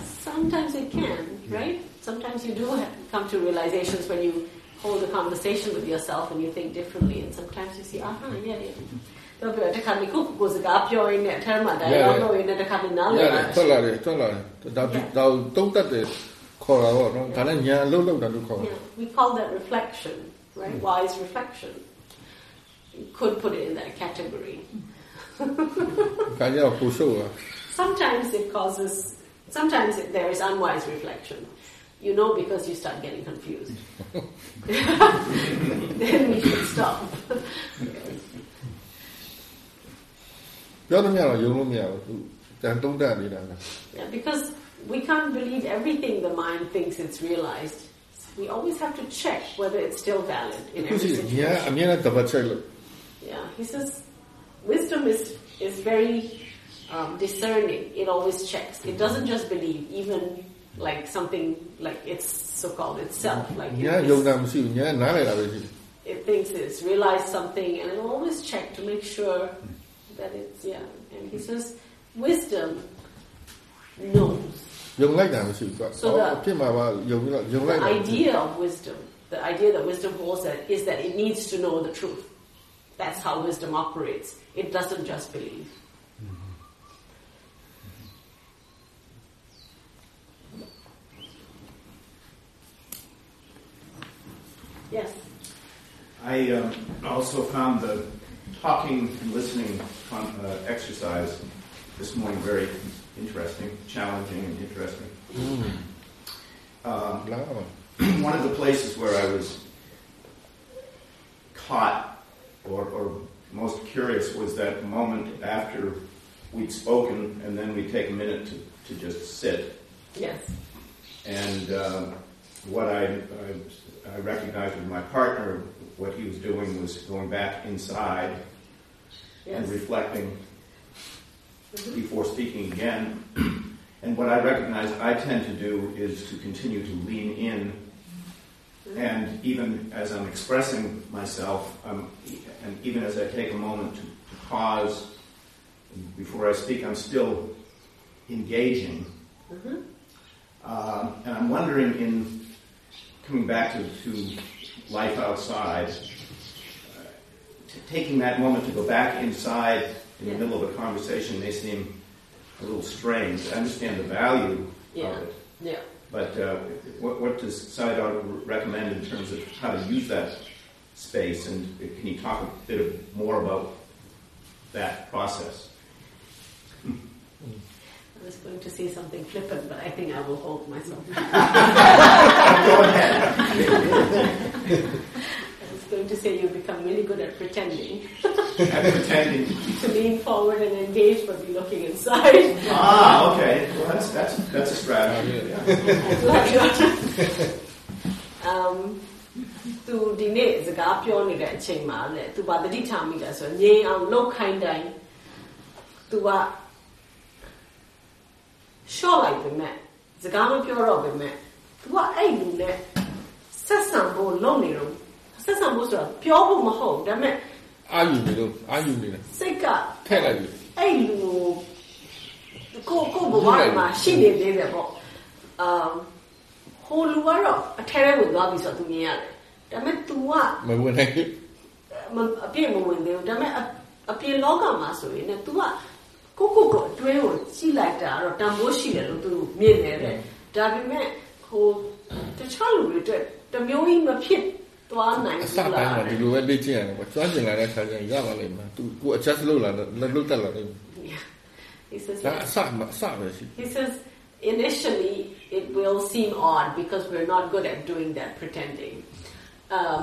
sometimes it can, right? Sometimes you do have, come to realizations when you hold a conversation with yourself and you think differently, and sometimes you see, aha, yeah, yeah. တော့ပြောတဲ့ခါမျိုးကိုကိုယ်စကားပြောရင်းနဲ့အထက်မှာ dialogue လုပ်ရင်းနဲ့တစ်ခါမျိုးနားလ ရ ည် တ လာ ယ်ထွက်လာတယ်ထွက်လာတယ်ဒါဒါတုံးတက်တယ်ခေါ်တာပေါ့နော်ဒါနဲ့ညာအလုံးလုံးတာလို့ခေါ်တယ် Yeah, we call that reflection, right? Wise reflection. You could put it in that category. ခါကျတော့ကိုရှုပ်တာ Sometimes it causes, sometimes it, there is unwise reflection. You know because you start getting confused. <laughs> <laughs> then we should stop. <laughs> ပြောလို့မရတော့ယုံလို့မရဘူးသူတန်တုံးတက်နေတာပဲ Yeah, because we can't believe everything the mind thinks it's realized. We always have to check whether it's still valid in ခုစီ every ညာ situation. အမြဲတမ်းတပတ်ချက်လို့ Yeah, he says wisdom is is very um, discerning. It always checks. It doesn't just believe, even like something like it's so-called itself. Like yeah, it yoga machine. Yeah, nare It thinks it's realized something, and it always check to make sure that it's yeah. And he says, wisdom knows. Yung like that machine. So the, the idea of wisdom, the idea that wisdom holds that is that it needs to know the truth. That's how wisdom operates. It doesn't just believe. Yes. I um, also found the talking and listening con- uh, exercise this morning very interesting, challenging, and interesting. Um, လား <clears throat> one of the places where I was caught or, or most curious was that moment after we'd spoken, and then we'd take a minute to, to just sit. Yes. And um, what I, I, I recognized with my partner, what he was doing was going back inside and Yes. reflecting before speaking again. <clears throat> And what I recognize I tend to do is to continue to lean in, and even as I'm expressing myself, um, and even as I take a moment to, to pause before I speak, I'm still engaging. Mhm. Um, and I'm wondering, in coming back to, to life outside, uh, t- taking that moment to go back inside in Yeah. the middle of a conversation may seem a little strange. I understand the value Yeah. of it, Yeah. but uh, what, what does Sayadaw recommend in terms of how to use that space? And can you talk a bit more about that process? <laughs> I was going to say something flippant, but I think I will hold myself. <laughs> Go ahead. <laughs> I was going to say you become really good at pretending <laughs> I'm pretending. to lean forward and engage, but be looking inside. Ah, okay. Well, that's that's that's a strategy. Yeah. um သူဒီနေ့စကားပြောနေတဲ့အချိန်မှာလေသူဘာတတိထားမိလဲဆိုတော့ငြိမ်အောင်လှုပ်ခိုင်းတိုင်းသူက ရှော့လိုက်ပေမဲ့စကားမပြောတော့ပေမဲ့သူကအဲ့လူနဲ့ဆက်ဆံဖို့လုပ်နေတော့ဆက်ဆံဖို့ဆိုတာပြောဖို့မဟုတ်ဒါပေမဲ့အာယူနေလို့အာယူနေတယ်စိတ်ကထည့်လိုက်ပြီအဲ့လူကိုကိုကိုဘဝမှာရှိနေသေးတယ်ပေါ့အာဟိုလူကတော့အထဲထဲဝင်သွားပြီဆိုတော့သူမြင်ရတယ်ဒါပေမဲ့ तू ကမဝင်နိုင်ဘူးမမအပြည့်မဝင်သေးဘူးဒါပေမဲ့အအပြင်လောကမှာဆိုရင်လည်း तू က ကိုကိုကိုအတွင်းကိုကြည့်လိုက်တာတော့တန်ဖိုးရှိတယ်လို့ तू မြင်တယ်တဲ့ဒါပေမဲ့ဟိုတခြားလူတွေအတွက်တစ်မျိုးကြီးမဖြစ်သွားနိုင် အစ ဘူး ပိုင်း လား မှာဒီလိုပဲလေ့ကျင့်ရတယ်ပေါ့ကျွမ်းကျင်လာတဲ့ခါကျရင်ရပါလိမ့်မယ်သူကို adjust လုပ်လာတယ်လုပ်တက်လာတယ် Yeah. He says ဒါ yes. အစမှာအစပဲရှိ He says initially it will seem odd because we're not good at doing that pretending. Um,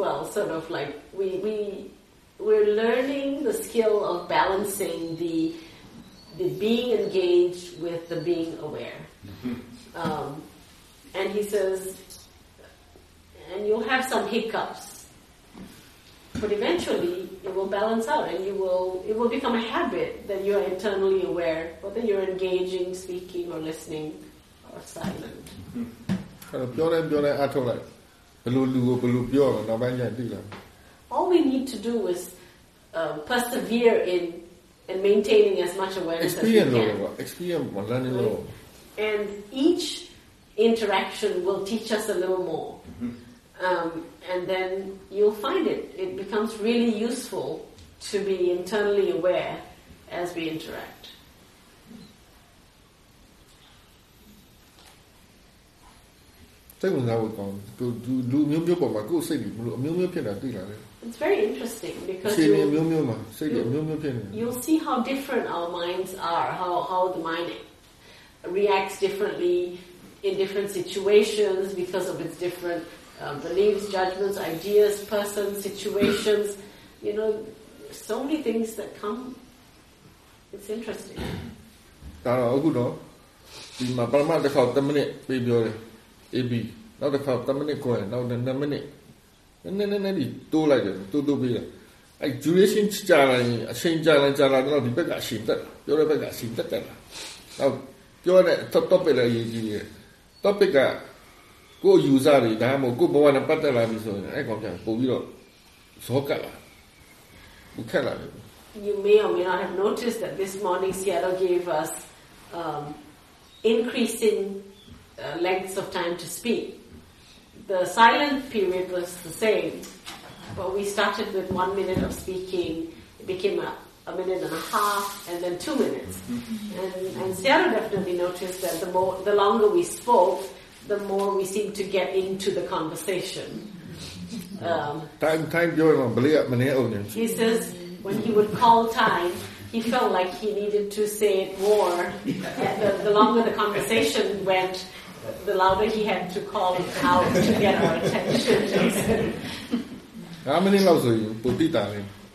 well, sort of like we we we're learning the skill of balancing the the being engaged with the being aware. Um, and he says, and you'll have some hiccups. But eventually it will balance out and you will it will become a habit that you are internally aware, whether you're engaging, speaking or listening or silent. အဲ့ all we need to do is uh, persevere in and maintaining as much awareness as we can. Experience, right? And each interaction will teach us a little more. Mm-hmm. Um, and then you'll find it. It becomes really useful to be internally aware as we interact. Mm-hmm. တ်ဝင်စားဖို့ကောင်းတယ်သူလူမျိုးမျိုးပေါ်မှာကိုယ်စိတ်တွေဘယ်လိုအမျိုးမျိုးဖြစ်တာသိလာတယ် It's very interesting အ because ချိန် you'll, မျိုးမျိုးမှာစိတ်တွေအမျိုးမျိုးဖြစ်နေတယ် you'll see how different our minds are, how, how the mind reacts differently in different situations because of its different uh, beliefs, judgments, ideas, persons, situations. You know, so many things that come. It's interesting. ဒါတော့အခုတော့ဒီမှာပရမတ်တစ်ခေါက်10မိနစ်ပြေးပြောတယ် AB နောက်တစ်ခေါက်10မိနစ်ကိုယ်နောက်2မိနစ် 那那那里多来着，多多ပေးတယ်။အဲဂျူရီရှင်းကြာလာရင်အချိန်ကြာလာကြာလာတော့ဒီဘက်ကအရှင်တက်လာပြောတဲ့ဘက်ကအရှင်တက်တက်လာ။နောက်ပြောတဲ့ You may or may not have noticed that this morning Sayadaw gave us um, increasing uh, lengths of time to speak the silent period was the same, but we started with one minute of speaking. It became a, a minute and a half, and then two minutes. Mm-hmm. And, and Sayadaw definitely noticed that the more, the longer we spoke, the more we seemed to get into the conversation. Mm-hmm. Um, time, time, time, He says when he would call time, he felt like he needed to say it more. <laughs> The, the longer the conversation went, the louder he had to call out to get our attention, <laughs> How many louds are you?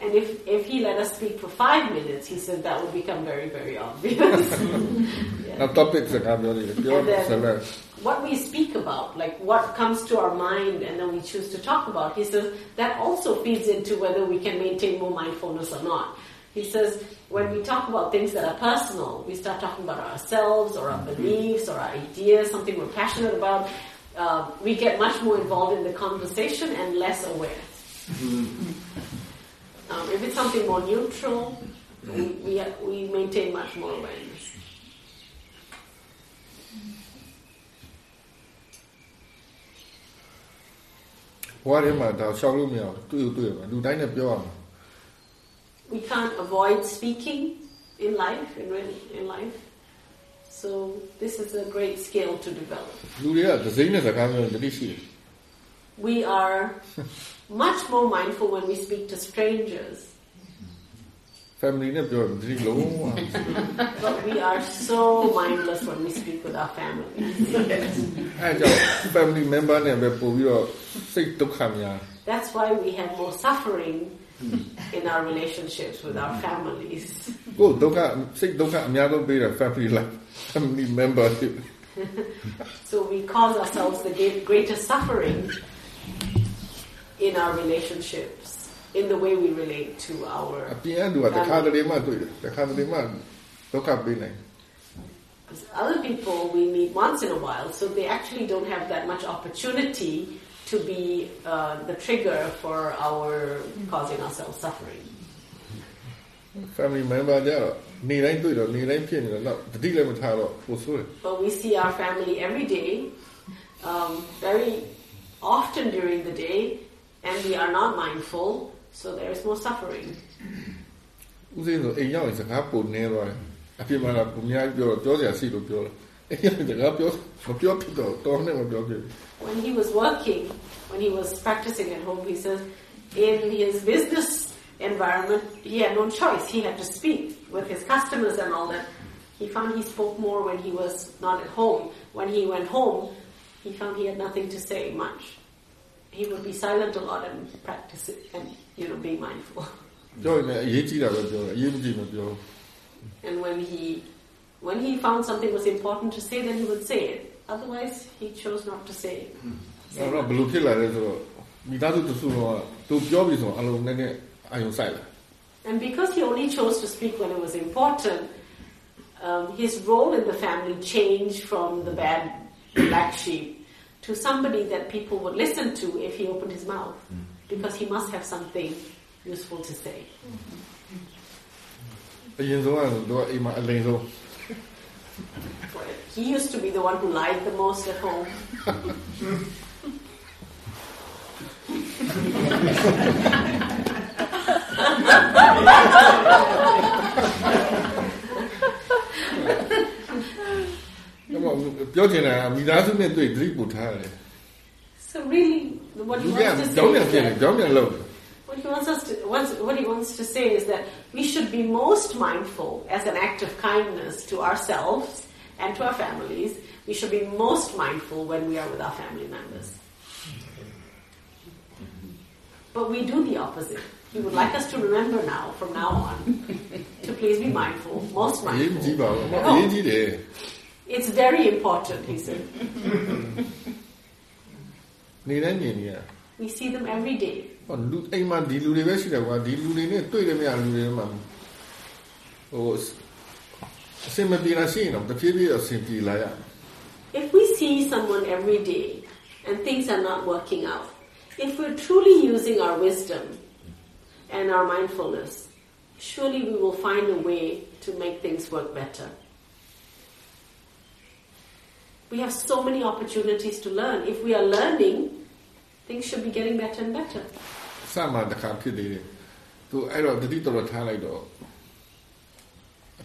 and if, if he let us speak for five minutes, he said that would become very, very obvious. then, what we speak about, like what comes to our mind and then we choose to talk about, he says that also feeds into whether we can maintain more mindfulness or not. He says, when we talk about things that are personal, we start talking about ourselves or our beliefs or our ideas, something we're passionate about, uh, we get much more involved in the conversation and less aware. Um, if it's something more neutral, we, we, we maintain much more awareness. ဘဝထဲမှာဒါရှောက်လို့မရဘူးတွေ့တွေ့ပါလူတိုင်းနဲ့ပြောရမှာ we can't avoid speaking in life, in, really, in life. So this is a great skill to develop. လူတွေကသစိမ့်နဲ့စကားပြောရင်တတိရှိတယ် We are much more mindful when we speak to strangers, family နဲ့ပြောရင်တတိလုံးဝ but we are so mindless when we speak with our families. <laughs> အဲကြောင့် family member နဲ့ပဲပို့ပြီးတော့စိတ်ဒုက္ခများ That's why we have more suffering in our relationships with our families. ကိုယ်ဒုက္ခစိတ်ဒုက္ခအများဆုံးပေးတာ family life family member တွေ <laughs> So we cause ourselves the great- greatest suffering in our relationships, in the way we relate to our အပြင်ကလူကတခါတလေမှတွေ့တယ်တခါတလေမှဒုက္ခပေးနိုင် Because other people we meet once in a while, so they actually don't have that much opportunity to be uh, the trigger for our causing ourselves suffering. family member ကြတော့နေတိုင်းတွေ့တော့နေတိုင်းဖြစ်နေတော့တော့တတိလည်းမထားတော့ပိုဆိုးတယ် But we see our family every day, um, very often during the day, and we are not mindful, so there is more suffering. ဦးစင်းဆိုအိမ်ရောက်ရင်စကားပုံနေသွားတယ်အပြစ်မှာကပုံများပြောတော့ပြောစရာရှိလို့ပြောတယ်အိမ်ရောက်ရင်စကားပြောမပြောဖြစ်တော့တော်နဲ့မပြောဖြစ်ဘူး when he was working, when he was practicing at home, he says, in his business environment, he had no choice. He had to speak with his customers and all that. He found he spoke more when he was not at home. When he went home, he found he had nothing to say much. He would be silent a lot and practice it and, you know, be mindful. and when he, when he found something was important to say, then he would say it. Otherwise, he chose not to say it. အဲ့တော့ဘယ်လိုဖြစ်လာလဲဆိုတော့မိသားစုတစ်စုလုံးကသူပြောပြီဆိုတော့အလုံးနဲ့နဲ့အာယုံဆိုင်လာ And because he only chose to speak when it was important, um, his role in the family changed from the bad black sheep to somebody that people would listen to if he opened his mouth, because he must have something useful to say. အရင်ဆုံးကတော့သူကအိမ်မှာအလိန်ဆုံး <laughs> He used to be the one who lied the most at home. so really, what he wants to say what he wants us to what he wants to say is that we should be most mindful as an act of kindness to ourselves and to our families. We should be most mindful when we are with our family members. But we do the opposite. He would like us to remember now, from now on, to please be mindful, most အရေးမကြီး mindful. ပါဘူးအရေးကြီးတယ် It's very important, he said. နေတိုင်းမြင်နေရ We see them every day. ဟောလူအိမ်မှာဒီလူတွေပဲရှိတယ်ကွာဒီလူတွေနဲ့တွေ့တယ်မရလူတွေမှာဟို If we see someone every day and things are not working out, if we're truly using our wisdom and our mindfulness, surely we will find a way to make things work better. We have so many opportunities to learn. If we are learning, things should be getting better and better. စမှတစ်ခါဖြစ်သေးတယ်သူအဲ့တော့တတိတော်တော်ထားလိုက်တော့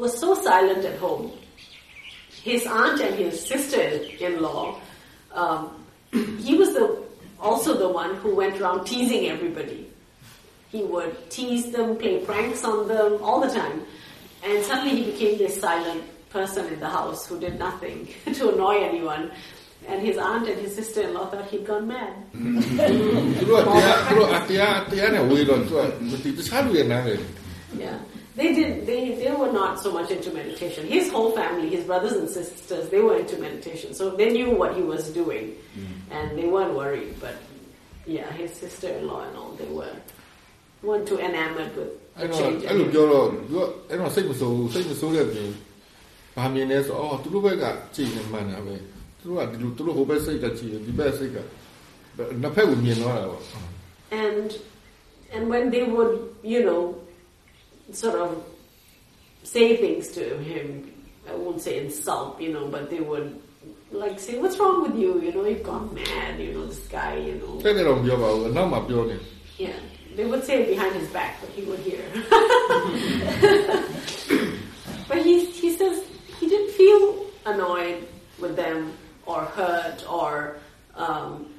was so silent at home. His aunt and his sister-in-law, um, he was the, also the one who went around teasing everybody. He would tease them, play pranks on them all the time. And suddenly he became this silent person in the house who did nothing <laughs> to annoy anyone. And his aunt and his sister-in-law thought he'd gone mad. <laughs> yeah They did they, they were not so much into meditation. His whole family, his brothers and sisters, they were into meditation. So they knew what he was doing. And they weren't worried. But yeah, his sister-in-law and all, they were weren't too enamored with the အဲ့တော့ change. အဲ့လိုပြောတော့သူကအဲ့တော့စိတ်မဆိုးဘူးစိတ်မဆိုးတဲ့ပြင်ဘာမြင်လဲဆိုအော်သူတို့ဘက်ကကြည်နေမှန်တာပဲသူတို့ကဒီလိုသူတို့ဟိုဘက်စိတ်ကကြည်ဒီဘက်စိတ်ကနှစ်ဖက်ကိုမြင်သွားတာပေါ့ and and when they would you know sort of say things to him. I won't say insult, you know, but they would like say, "What's wrong with you? You know, you've gone mad. You know, this guy. You know." They don't give out. No. Yeah, they would say it behind his back, but he would hear. <laughs> but he he says he didn't feel annoyed with them or hurt or um,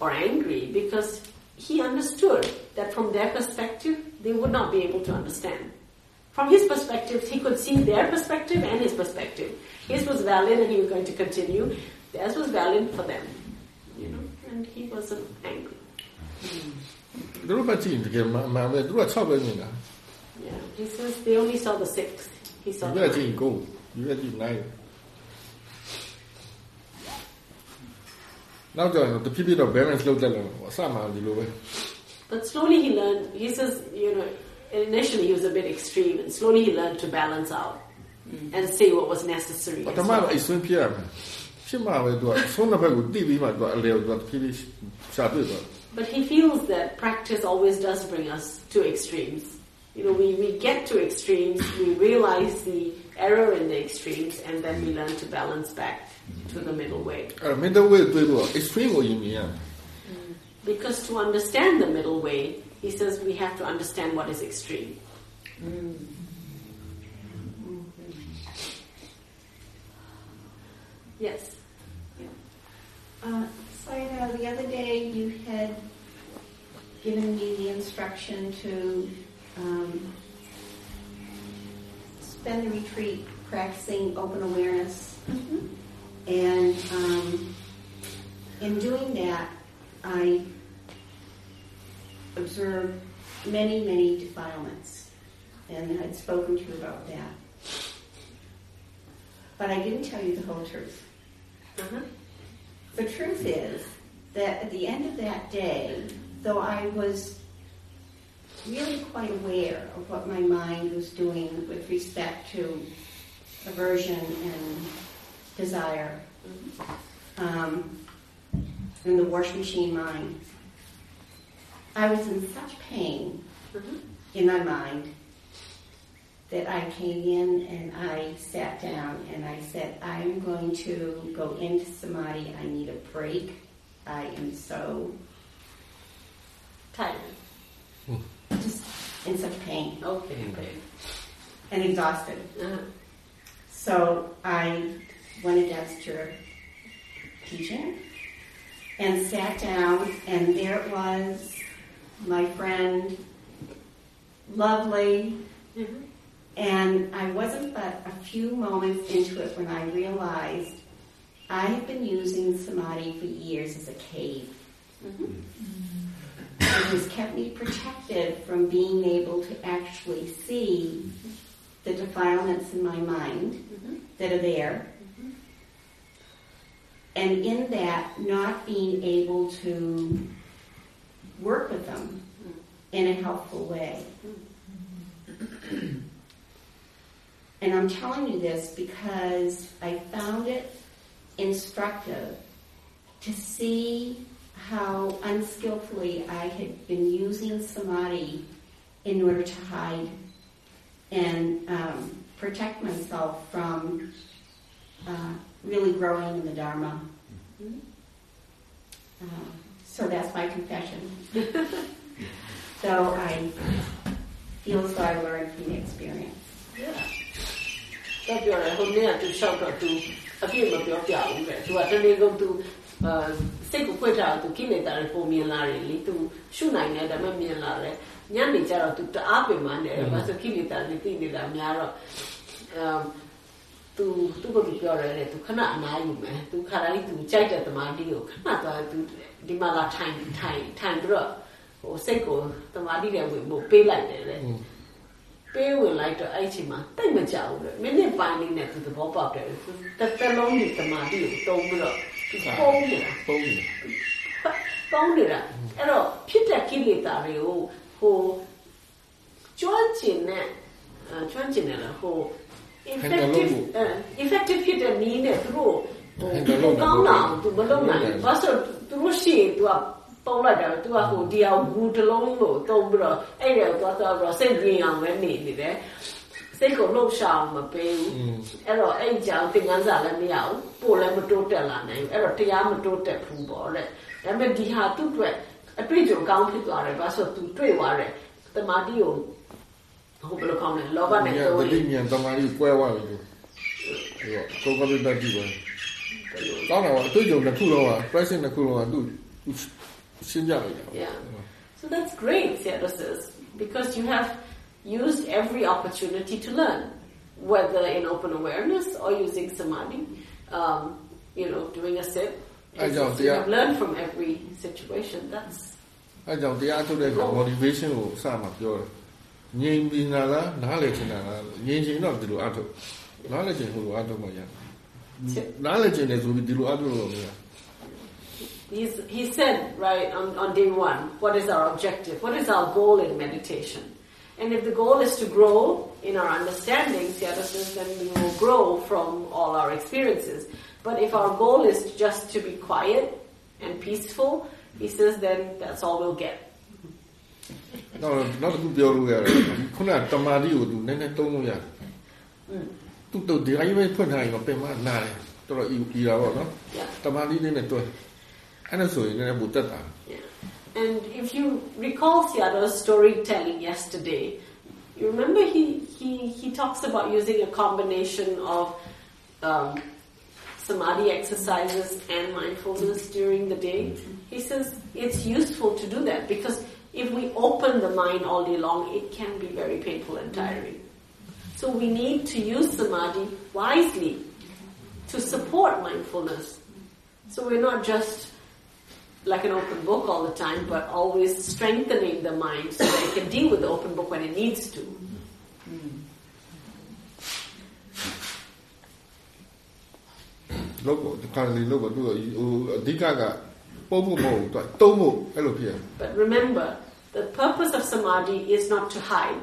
or angry because he understood that from their perspective, they would not be able to understand. From his perspective, he could see their perspective and his perspective. His was valid and he was going to continue. Theirs was valid for them. You know, and he wasn't angry. Yeah, he says they only saw the six. He saw the nine. ရင်ကိုဒီဘက်ကြည့်နိုင်နောက်တော့တဖြည်းဖြည်းတော့ balance လုပ်တတ်လို့အစမှဒီလိုပဲ But slowly he learned, he says, you know, initially he was a bit extreme, and slowly he learned to balance out and say what was necessary. ပ as ထမ well. တော့အိတ်ဆွင်းပြရမယ်ဖြစ်မှာပဲသူကအဆုံးတစ်ဖက်ကိုတိပြီးမှသူကအလေကိုသူကဖြည်းဖြည်းရှာတွေ့သွား But he feels that practice always does bring us to extremes. You know, we, we get to extremes, we realize the error in the extremes, and then we learn to balance back to the middle way. Uh, middle way 对不？Extreme 我有名啊。Because mm. to understand the middle way, he says we have to understand what is extreme. Mm. Yes. Yeah. Uh, the other day you had given me the instruction to um, spend the retreat practicing open awareness. Mm-hmm. And um, in doing that, I observed many, many defilements. And I'd spoken to you about that. But I didn't tell you the whole truth. Uh-huh. The truth is that at the end of that day, though I was really quite aware of what my mind was doing with respect to aversion and desire, um, and the wash machine mind, I was in such pain in my mind that I came in and I sat down and I said, I'm going to go into samadhi. I need a break. I am so Tired. just in such pain Okay, okay. and exhausted. Uh-huh. So I went against your teaching and sat down, and there it was, my friend, lovely, Mhm. and I wasn't but a few moments into it when I realized I have been using samadhi for years as a cave. Mm-hmm. It has kept me protected from being able to actually see mm-hmm. the defilements in my mind mm-hmm. that are there. And in that, not being able to work with them in a helpful way. And I'm telling you this because I found it instructive to see how unskillfully I had been using samadhi in order to hide and um, protect myself from uh, really growing in the Dharma. Uh, so that's my confession. <laughs> so I feel as though I learned from the experience. တော့ပြောတယ်ဟိုနေ့ကသူလျှောက်တော့သူအပြည့်မပြောပြဘူးပဲသူကတနေ့ကုန်သူအဲစိတ်ကိုဖွင့်ထားသူကိလေသာတွေပုံမြင်လာတယ်လေသူရှုနိုင်တယ်ဒါပေမဲ့မြင်လာတယ်ညနေကျတော့သူတအားပင်ပန်းတယ်ဘာလို့ကိလေသာတွေသိနေတာများတော့အမ် သူသူကသူပြောတယ်လေသူခဏအနားယူမယ်သူခါတိုင်းသူကြိုက်တဲ့သမားတီးကိုခဏသွားသူဒီမှာလာထိုင်ထိုင်ထိုင်ပြီးတော့ဟိုစိတ်ကိုသမားတီးတဲ့ဝင်ဖို့ပေးလိုက်တယ်လေပေးဝင်လိုက်တော့အဲ့ချိန်မှာတိတ်မကြောက်ဘူးလေမိနစ်ပိုင်းလေးနဲ့သူသဘောပေါက်တယ်သူတစ်သက်လုံးဒီတမာတိကိုတုံးပြီးတော့သူပုံးနေတာပုံးနေပုံးနေတာအဲ့တော့ဖြစ်တဲ့ကိလေသာတွေကိုဟိုကျွမ်းကျင်တဲ့အဲကျွမ်းကျင်တယ်လားဟို effective အဲ effective ဖြစ်တဲ့နည်းနဲ့သူတို့ဟိုကောင်းတာသူမလုပ်နိုင်ဘူးဘာလို့သူတို့ရှိရင်သူကပုံးလိုက်တာသူကဟိုဒီအောင်ဘူးတစ်လုံးလို့တုံးပြီးတော့အဲ့ဒါကိုသွားသွားပြီးတော့စိတ်ရင်းအောင်ပဲနေနေတယ်စိတ်ကိုလှုပ်ရှားအောင်မပေးဘူးအဲ့တော့အဲ့ဒီကြောင့်သင်္ကန်းစာလည်းမရဘူးပို့လည်းမတိုးတက်လာနိုင်ဘူးအဲ့တော့တရားမတိုးတက်ဘူးပေါ့တဲ့ဒါပေမဲ့ဒီဟာသူ့အတွက်အတွေ့အကြုံကောင်းဖြစ်သွားတယ်ဘာလို့ဆိုသူတွေ့သွားတယ်တမာတိကို ဟိုဘယ်လိုကောင်းလဲလောဘနဲ့ ည တိုး တ ရ တိ င် မြန်တမာရီကွဲသွားပြီလို့ဒီတော့ကောကပိတ္တိပဲကောင်းတော့အတွေ့အကြုံတစ်ခုလုံးက present တစ်ခုလုံးကသူရှင်းပြလိုက်တာ Yeah. So that's great, Seattle says, because you have used every opportunity to learn, whether in open awareness or using samadhi, um, you know, doing a sit. I It's- don't, you yeah. have learned from every situation. That's အဲကြောင့်တရားထုတ်တဲ့က motivation ကိုစမှပြောတယ် ငြိမ်ပင်တာလားနားလေချင်တာလားငြိမ်ချင်တော့ဒီလိုအထုတ်နားလေချင်ဟိုလိုအထုတ်မှရတယ်နားလေချင်တယ်ဆိုပြီးဒီလိုအထုတ်လို့မရ He's, he said right on, on day one, what is our objective? What is our goal in meditation? And if the goal is to grow in our understanding, Sayadaw then we will grow from all our experiences. But if our goal is just to be quiet and peaceful, he says, then that's all we'll get. Hmm. And if you recall Sayadaw's storytelling yesterday, you remember he, he, he talks about using a combination of um, samadhi exercises and mindfulness during the day. He says it's useful to do that because if we open the mind all day long, it can be very painful and tiring. So we need to use samadhi wisely to support mindfulness. So we're not just like an open book all the time, but always strengthening the mind so that it can deal with the open book when it needs to. လောက်ကိုဒီခါလေးလောက်ကိုသူဟိုအဓိကကပုံဖို့မဟုတ်ဘူးသူတုံးဖို့အဲ့လိုဖြစ် But remember, the purpose of samadhi is not to hide.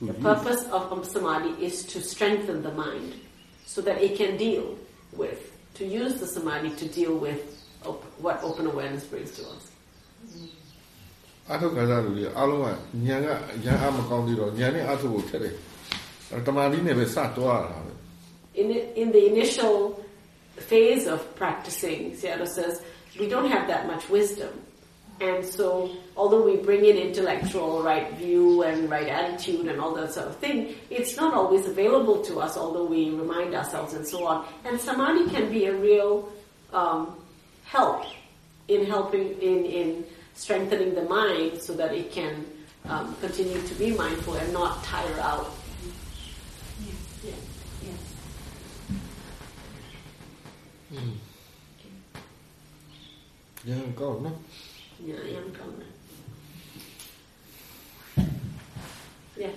The mm-hmm. purpose of samadhi is to strengthen the mind so that it can deal with, to use the samadhi to deal with op- what open awareness brings to us. Mm-hmm. in in the initial phase of practicing, Sayadaw says, we don't have that much wisdom. And so, although we bring in intellectual right view and right attitude and all that sort of thing, it's not always available to us, although we remind ourselves and so on. And samadhi can be a real um, help in helping, in, in strengthening the mind so that it can um, continue to be mindful and not tire out. Mm. Yeah, God, no. Yeah, I am coming. Yes.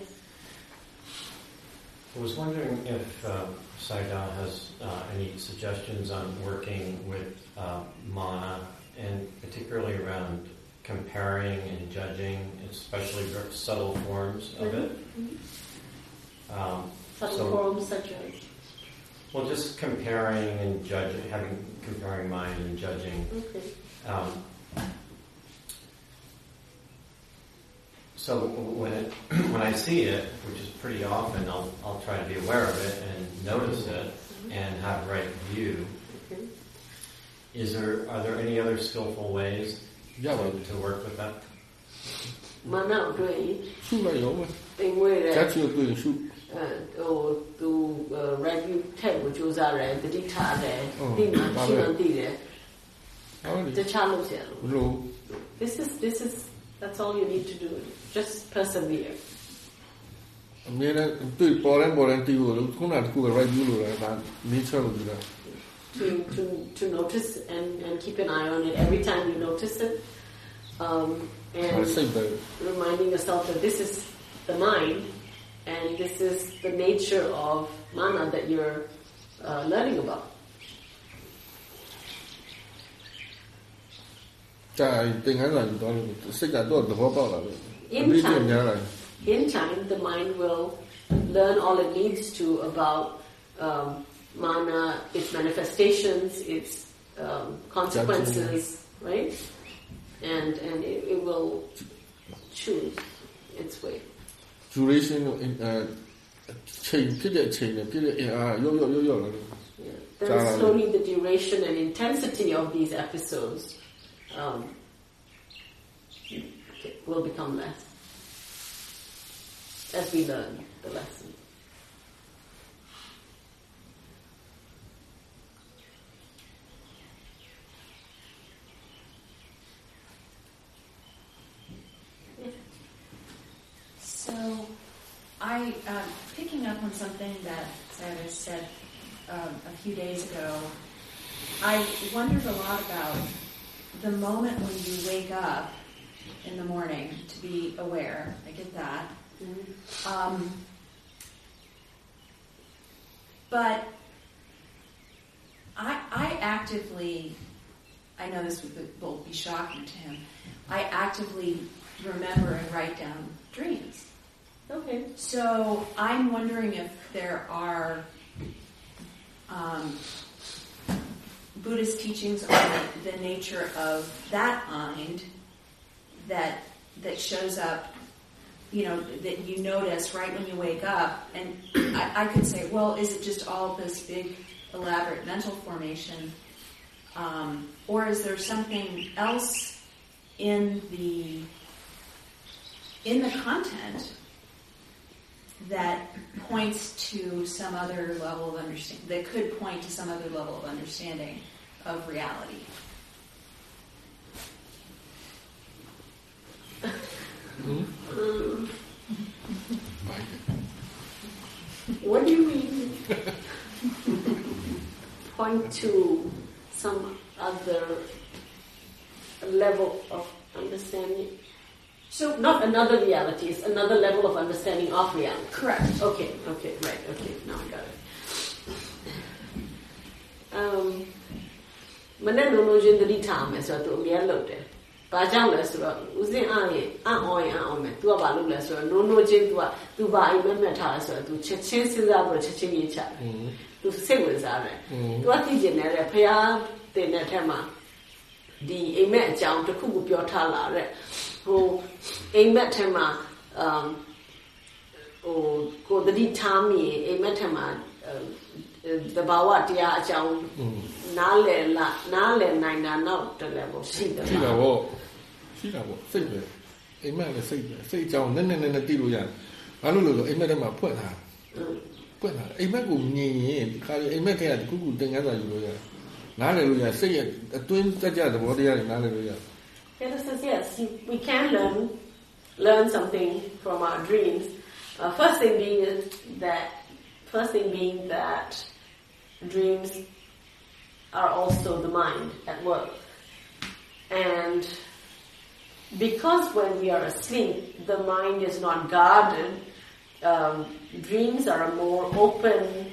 I was wondering if um, Sayadaw has uh, any suggestions on working with uh, mana, and particularly around comparing and judging, especially subtle forms of it. Um, Subtle So- forms such as. well, just comparing and judging, having comparing mind and judging. Okay. Um, so when it, <clears throat> when I see it, which is pretty often, I'll I'll try to be aware of it and notice it and have right view. Okay. Is there are there any other skillful ways ရပါ to, ဘူး to work with that? မနောတွေ့ ရှုလိုက်ရောပဲ ပင်ငွေတဲ့ ဇက်ချူတွေ့ရင်ရှု အဲဟိုသူ review ထက်ကိုစူးစမ်းတယ်တတိထားတယ် ဟုတ် ဒီမှာ ပါ ရှ ပဲ င်းလို့သိတယ် ဟုတ် တ တယ် ခြားလို့ဆရာလို့ ဘလို့ This is this is that's all you need to do just persevere အမြဲတမ်းတွေ့ပေါ်တိုင်းပေါ်တိုင်းတည်ဖို့လို့ခုနကတခုက right view လို့လည်းဒါ nature လို့ပြောတာ to to to notice and and keep an eye on it every time you notice it um အဲ and စိတ်ပဲ reminding yourself that this is the mind and this is the nature of mana that you're uh, learning about. ကြာသင်္ကန်းစာယူသွားလို့စိတ်ကတော့သဘောပေါက်လာတယ် In အပြီးတော့ time. များလာ In time, the mind will learn all it needs to about um, mana, its manifestations, its um, consequences, right? And and it, it will choose its way. duration ကိုအဲချိန်ဖြစ်တဲ့အချိန်နဲ့ဖြစ်တဲ့အင်အားရော့ရော့ရော့ရော့လာတယ် Yeah. Then Jhana. slowly the duration and intensity of these episodes um, will become less as we learn the lesson. So, I um, picking up on something that Sarah said um, a few days ago. I wondered a lot about the moment when you wake up in the morning to be aware. I get that. Um, but I, I actively I know this will be shocking to him. I actively remember and write down dreams. Okay. So I'm wondering if there are um, Buddhist teachings on the nature of that mind that that shows up, you know, that you notice right when you wake up. And I, I could say, well, is it just all this big, elaborate mental formation, um, or is there something else in the in the content that points to some other level of understanding, that could point to some other level of understanding of reality. What do you mean? Point to some other level of understanding. So not another reality, it's another level of understanding of reality. Correct. Okay, okay, right, okay, now I got it. Um, မနဲ့လုံးလုံးချင်းသတိထားမယ်ဆိုတော့သူအများလုပ်တယ်။ဘာကြောင့်လဲဆိုတော့ဦးစင်းအားရင်အံ့ဩရင်အံ့ဩမယ်။ तू ကဘာလုပ်လဲဆိုတော့နိုးနိုးချင်း तू က तू ဘာအိမ်မက်မက်ထားလဲဆိုတော့ तू ချက်ချင်းစဉ်းစားပြီးတော့ချက်ချင်းရေးချတယ်။ तू စိတ်ဝင်စားတယ်။ तू ကသိကျင်တယ်တဲ့ဖះတင်တဲ့ထက်မှာဒီအိမ်မက်အကြောင်းတစ်ခုခုပြောထားလာတဲ့ ဟိုအိမ်မက်ထဲမှာအမ်ဟိုကိုတတိထားမိရင်အိမ်မက်ထဲမှာတဘာဝတရားအကြောင်းနားလည်လားနားလည်နိုင်တာတော့တကယ်ပေါ့ရှိတယ်ရှိတာပေါ့ရှိတာပေါ့စိတ်ပဲအိမ်မက်လည်းစိတ်ပဲစိတ်အကြောင်းနဲ့နဲ့နဲ့နဲ့သိလို့ရတယ်ဘာလို့လဲဆိုအိမ်မက်ထဲမှာဖွက်ထားဖွက်ထားအိမ်မက်ကိုမြင်ရင်ဒီခါအိမ်မက်ကတခုခုသင်္ကန်းစာယူလို့ရတယ်နားလည်လို့ရစိတ်ရဲ့အတွင်းတက်ကြသဘောတရားတွေနားလည်လို့ရ Yes, yes, yes. We can learn learn something from our dreams. Uh, first thing being is that first thing being that dreams are also the mind at work. And because when we are asleep, the mind is not guarded, um, dreams are more open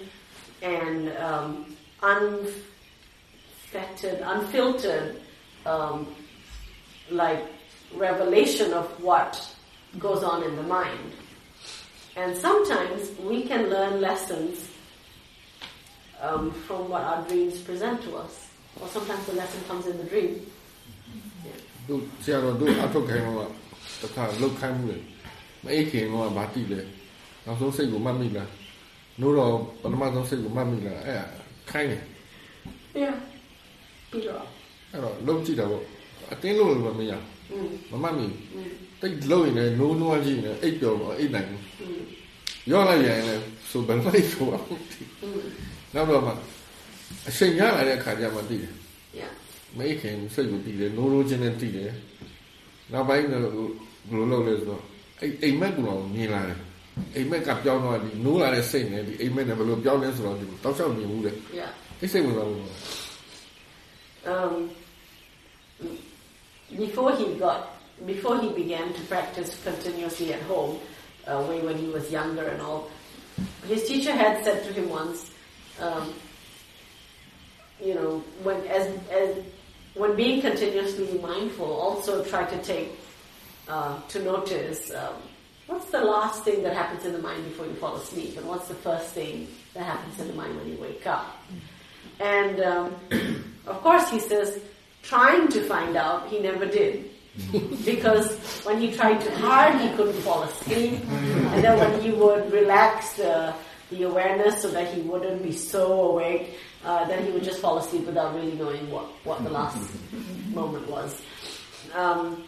and um, unfettered, unfiltered, um, like revelation of what goes on in the mind. And sometimes we can learn lessons um, from what our dreams present to us. Or sometimes the lesson comes in the dream. တို့ဆရာတော်တို့အထုတ်ခိုင်းတော့တခါလုတ်ခိုင်းမှုလေမအိတ်ခင်တော့ဗာတိလေနောက်ဆုံးစိတ်ကိုမှတ်မိလားနိုးတော့ပထမဆုံးစိတ်ကိုမှတ်မိလားအဲ့ခိုင်းတယ် Yeah. Peter. အဲ့တော့လုတ်ကြည့်တာပေါ့ အတင်းလို့လည်းမရ Mm. မမှတ်မိ Mm. တိတ်လုတ်ရင်လည်းနိုးနိုးကြည့်နေအိတ်ပျော်တော့အိတ်နိုင်ဘူး Mm. ရောလိုက်ရင်လည်းဆိုဘယ်လိုဆိုအောင် Mm. နောက်တော့မှအချိန်ရလာတဲ့အခါကျမှသိတယ် Yeah. မအိတ်ခင်စိတ်ကိုသိတယ်နိုးနိုးချင်းနဲ့သိတယ်နောက်ပိုင်းတော့ဘယ်လိုလုပ်လဲဆိုတော့အိအိမ်မက်ကတော့မြင်လာတယ်အိမ်မက်ကပြောင်းတော့ဒီနိုးလာတဲ့စိတ်နဲ့ဒီအိမ်မက်နဲ့ဘယ်လိုပြောင်းလဲဆိုတော့ဒီတောက်လျှောက်မြင်ဘူးလေ Yeah. အိတ်စိတ်ဝင်သွားဘူး um, before he got before he began to practice continuously at home, uh, when, when he was younger and all, his teacher had said to him once, um, you know, when as as when being continuously mindful, also try to take uh, to notice um, what's the last thing that happens in the mind before you fall asleep, and what's the first thing that happens in the mind when you wake up. And um, <clears throat> of course, he says, trying to find out, he never did. <laughs> because when he tried too hard, he couldn't fall asleep. And then when he would relax the, the awareness so that he wouldn't be so awake, uh, then he would just fall asleep without really knowing what, what the last moment was. Um,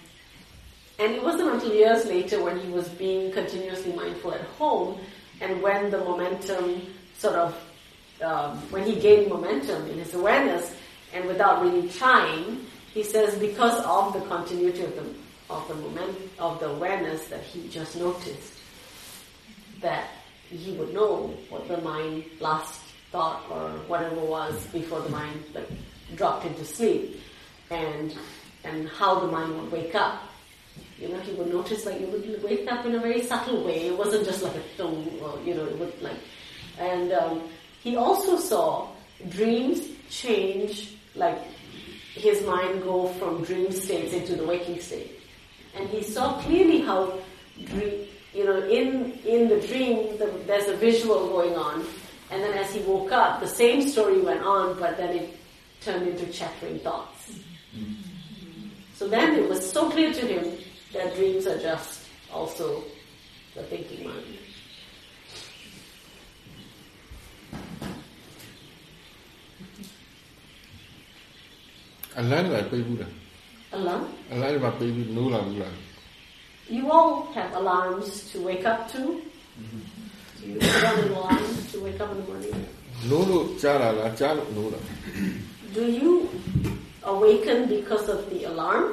and it wasn't until years later when he was being continuously mindful at home and when the momentum sort of, um, when he gained momentum in his awareness and without really trying, he says because of the continuity of the, of the moment, of the awareness that he just noticed that he would know what the mind last thought or whatever was before the mind like dropped into sleep and and how the mind would wake up you know, he would notice like it would wake up in a very subtle way. It wasn't just like a tone, or you know, it would like. And um, he also saw dreams change, like his mind go from dream states into the waking state. And he saw clearly how, you know, in, in the dream, the, there's a visual going on. And then as he woke up, the same story went on, but then it turned into chattering thoughts. So then it was so clear to him that dreams are just also the thinking mind. Alarm ကပေးဘူးလား Alarm? Alarm မှာပေးပြီးနိုးလာဘူးလား You all have alarms to wake up to. You put on an alarm to wake up in the morning. နိုးလို့ကြားလာလားကြားလို့နိုးလာ Do you awaken because of the alarm?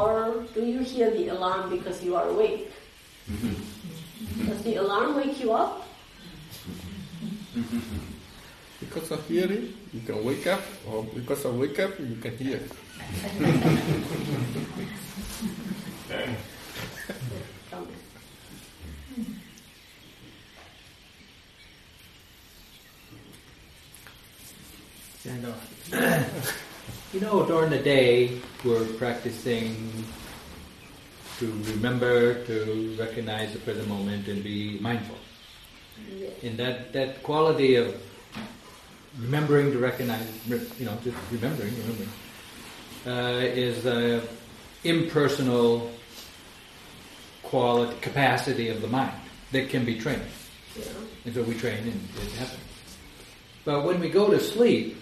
Or do you hear the alarm because you are awake? Does the alarm wake you up? Because of hearing you can wake up or because of wake up you can hear Tell me. And, uh, you know, during the day, we're practicing to remember, to recognize the present moment and be mindful. And that, that quality of remembering to recognize, you know, just remembering, remembering, uh, is the impersonal quality, capacity of the mind that can be trained. Yeah. And so we train and it happens. But when we go to sleep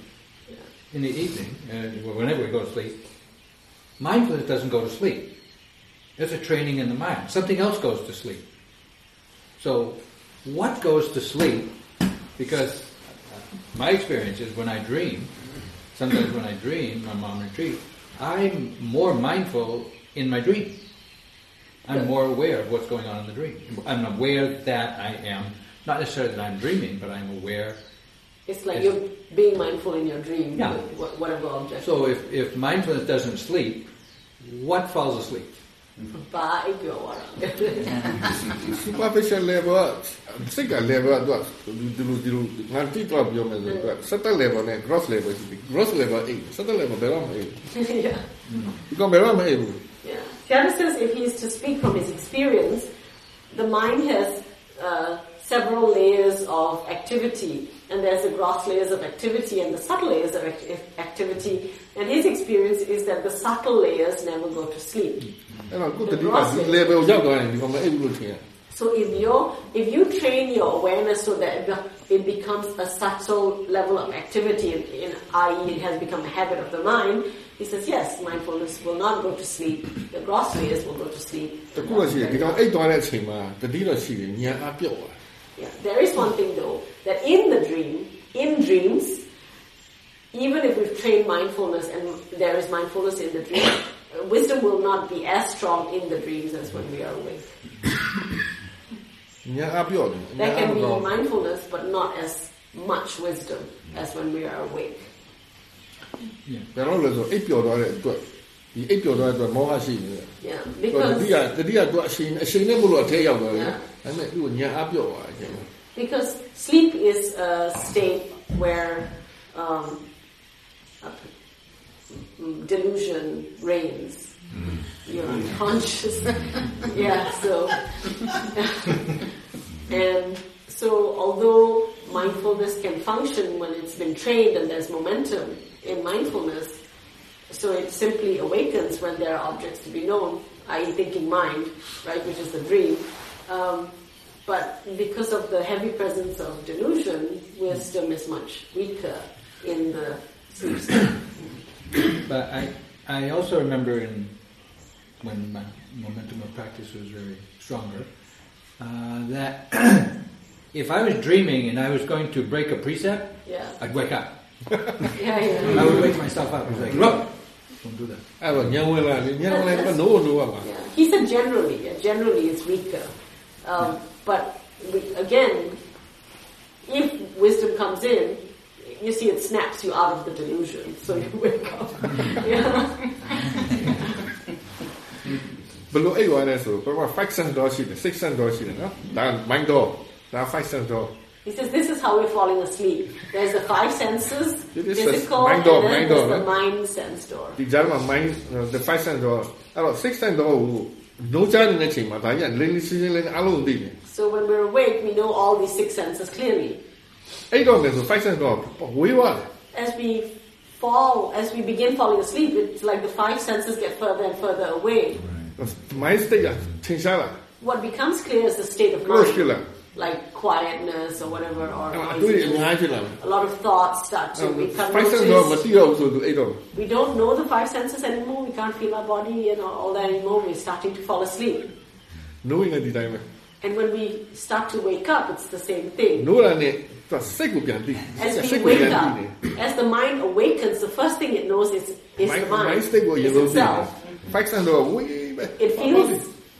in the evening, uh, whenever we go to sleep, mindfulness doesn't go to sleep. It's a training in the mind. Something else goes to sleep. So, what goes to sleep? Because my experience is when I dream, sometimes when I dream, I'm on retreat, I'm more mindful in my dream. I'm more aware of what's going on in the dream. I'm aware that I am, not necessarily that I'm dreaming, but I'm aware. It's like you're being mindful in your dream, Yeah. whatever object. So if, if mindfulness doesn't sleep, what falls asleep? Bye, go What if level up? Level up dua, dulu dulu nanti tu abis yang level up. Level Ne. gross level gross level A, satu level berapa A? Yeah. Kau berapa A? Yeah. Tiana says if he is to speak from his experience, the mind has uh, several layers of activity, and there's the gross layers of activity and the subtle layers of activity and his experience is that the subtle layers never go to sleep. So if you if you train your awareness so that it becomes a subtle level of activity, in, i.e., it has become a habit of the mind, he says, yes, mindfulness will not go to sleep. The gross layers will go to sleep. Yeah, there is one thing though that in the dream, in dreams even if we've trained mindfulness and there is mindfulness in the dream, uh, wisdom will not be as strong in the dreams as when we are awake. ဉာဏ်အပြော့တယ်ဉာဏ် There အ can မ be ကောင်း mindfulness, but not as much wisdom as when we are awake. ဘယ်တော့လဲဆို8ပြော့သွားတဲ့အတွက်ဒီ8ပြော့သွားတဲ့အတွက်မောဟရှိနေတယ် Yeah, တတိ because ကတတိကတော့အရှင်အရှင်နဲ့ဘလို့အထဲရောက်သွားတယ် Yeah. ဒါပေမဲ့သူ့ဉာဏ်အပြော့သွားတယ် because sleep is a state where um, a- mm, delusion reigns. You're unconscious. <laughs> yeah, so <laughs> and so although mindfulness can function when it's been trained and there's momentum in mindfulness, so it simply awakens when there are objects to be known, i.e. thinking mind, right, which is the dream. Um, but because of the heavy presence of delusion, wisdom is much weaker in the. <coughs> but I, I also remember in, when my momentum of practice was really stronger, uh, that <coughs> if I was dreaming and I was going to break a precept, yeah. I'd wake up. <laughs> yeah, yeah. I would wake myself up. and like, no, don't do that. He said generally, generally it's weaker. Um, but we, again, if wisdom comes in, you see it snaps you out of the delusion, so you <laughs> wake up. yeah. ဘယ်လိုအိတ်သွားလဲဆိုတော့ဘာ5 cent တော့ရှိတယ်6 cent တော့ရှိတယ်နော်ဒါ mind တော့ဒါ5 cent တော့ He says this is how we're falling asleep. There's the five senses, It is a physical, mind and door, then mind there's door, the huh? mind sense door. ဒီကြားမှာ mind the five sense တော့အဲ့တော့ six sense တော့နိုးချနေတဲ့ချိန်မှာဒါကြီးကလင်းလင်းရှင်းရှင်းလင်းအလုံးသိတယ် So when we're awake, we know all these six senses clearly. အဲ့တော့လည်းဆို five sense တော့ဝေးသွားတယ် As we fall, as we begin falling asleep, it's like the five senses get further and further away. mind state ကထင်ရှားလာ What becomes clear is the state of close ဖြစ် mind, လာ like quietness or whatever, or အဲ့အတွေ့အများ noisiness. ကြီးဖြစ်လာတယ် a lot of thoughts start to become five sense တော့မ noticed. သိတော့ဘူးဆိုသူအဲ့တော့ We don't know the five senses anymore. We can't feel our body and all all that anymore. We're starting to fall asleep. knowing ကဒီတိုင်းပဲ and when we start to wake up, it's the same thing. As we wake up, as the mind awakens, the first thing it knows is, is the mind, is itself. It feels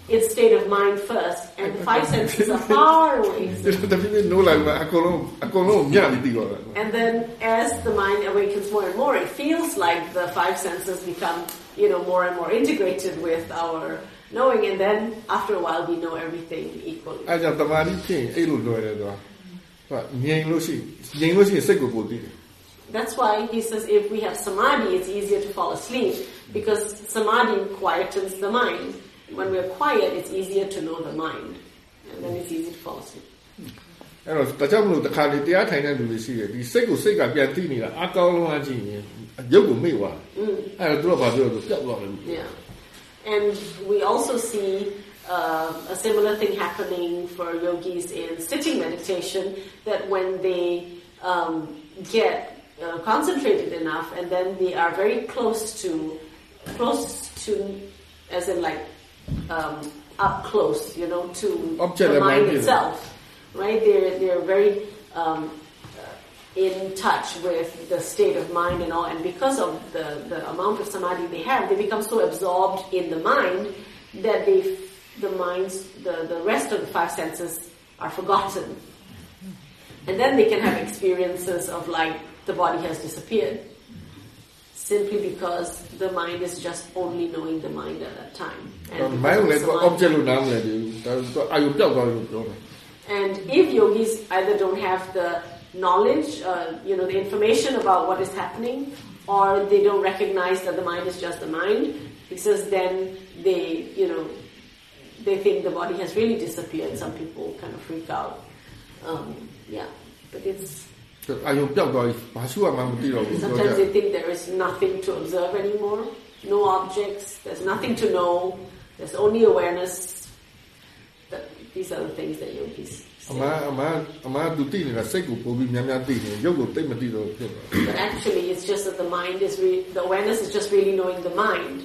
its state of mind first, and the five senses are <laughs> far away. and then, as the mind awakens more and more, it feels like the five senses become, you know, more and more integrated with our knowing, and then after a while we know everything equally. အဲကြောင့်တမာတိဖြစ်ရင်အဲ့လိုလွယ်တယ်သူကဟုတ်ငြိမ်လို့ရှိငြိမ်လို့ရှိရင်စိတ်ကိုပိုသိတယ် That's why he says if we have samadhi, it's easier to fall asleep because samadhi quietens the mind. When we're quiet, it's easier to know the mind, and then it's easy to fall asleep. အဲ့တော့ဒါကြောင့်မလို့တခါလေတရားထိုင်တဲ့လူတွေရှိတယ်ဒီစိတ်ကိုစိတ်ကပြန်သိနေတာအကောင်းလုံးအကြည့်ရင်ရုပ်ကိုမေ့သွား Mm. အဲ့တော့သူကဘာပြောလဲပျောက်သွားတယ် Yeah. And we also see uh, a similar thing happening for yogis in sitting meditation that when they um, get uh, concentrated enough and then they are very close to, close to, as in like um, up close, you know, to Object the mind itself, right? They're, they're very um, in touch with the state of mind and all. And because of the, the amount of samadhi they have, they become so absorbed in the mind that they, the minds, the, the rest of the five senses are forgotten. And then they can have experiences of like the body has disappeared simply because the mind is just only knowing the mind at that time. And, and if yogis either don't have the knowledge, uh, you know, the information about what is happening, or they don't recognize that the mind is just the mind, because then they, you know, they think the body has really disappeared. Some people kind of freak out. Um, yeah, but it's. Sometimes they think there is nothing to observe anymore, no objects, there's nothing to know, there's only awareness. That these are the things that yogis အ say. မအမအမသူသိနေတာစိတ်ကိုပို့ပြီးများများသိတယ်ရုပ်ကိုသိမသိတော့ဘူးဖြစ်သွား But actually, it's just that the mind is re- the awareness is just really knowing the mind,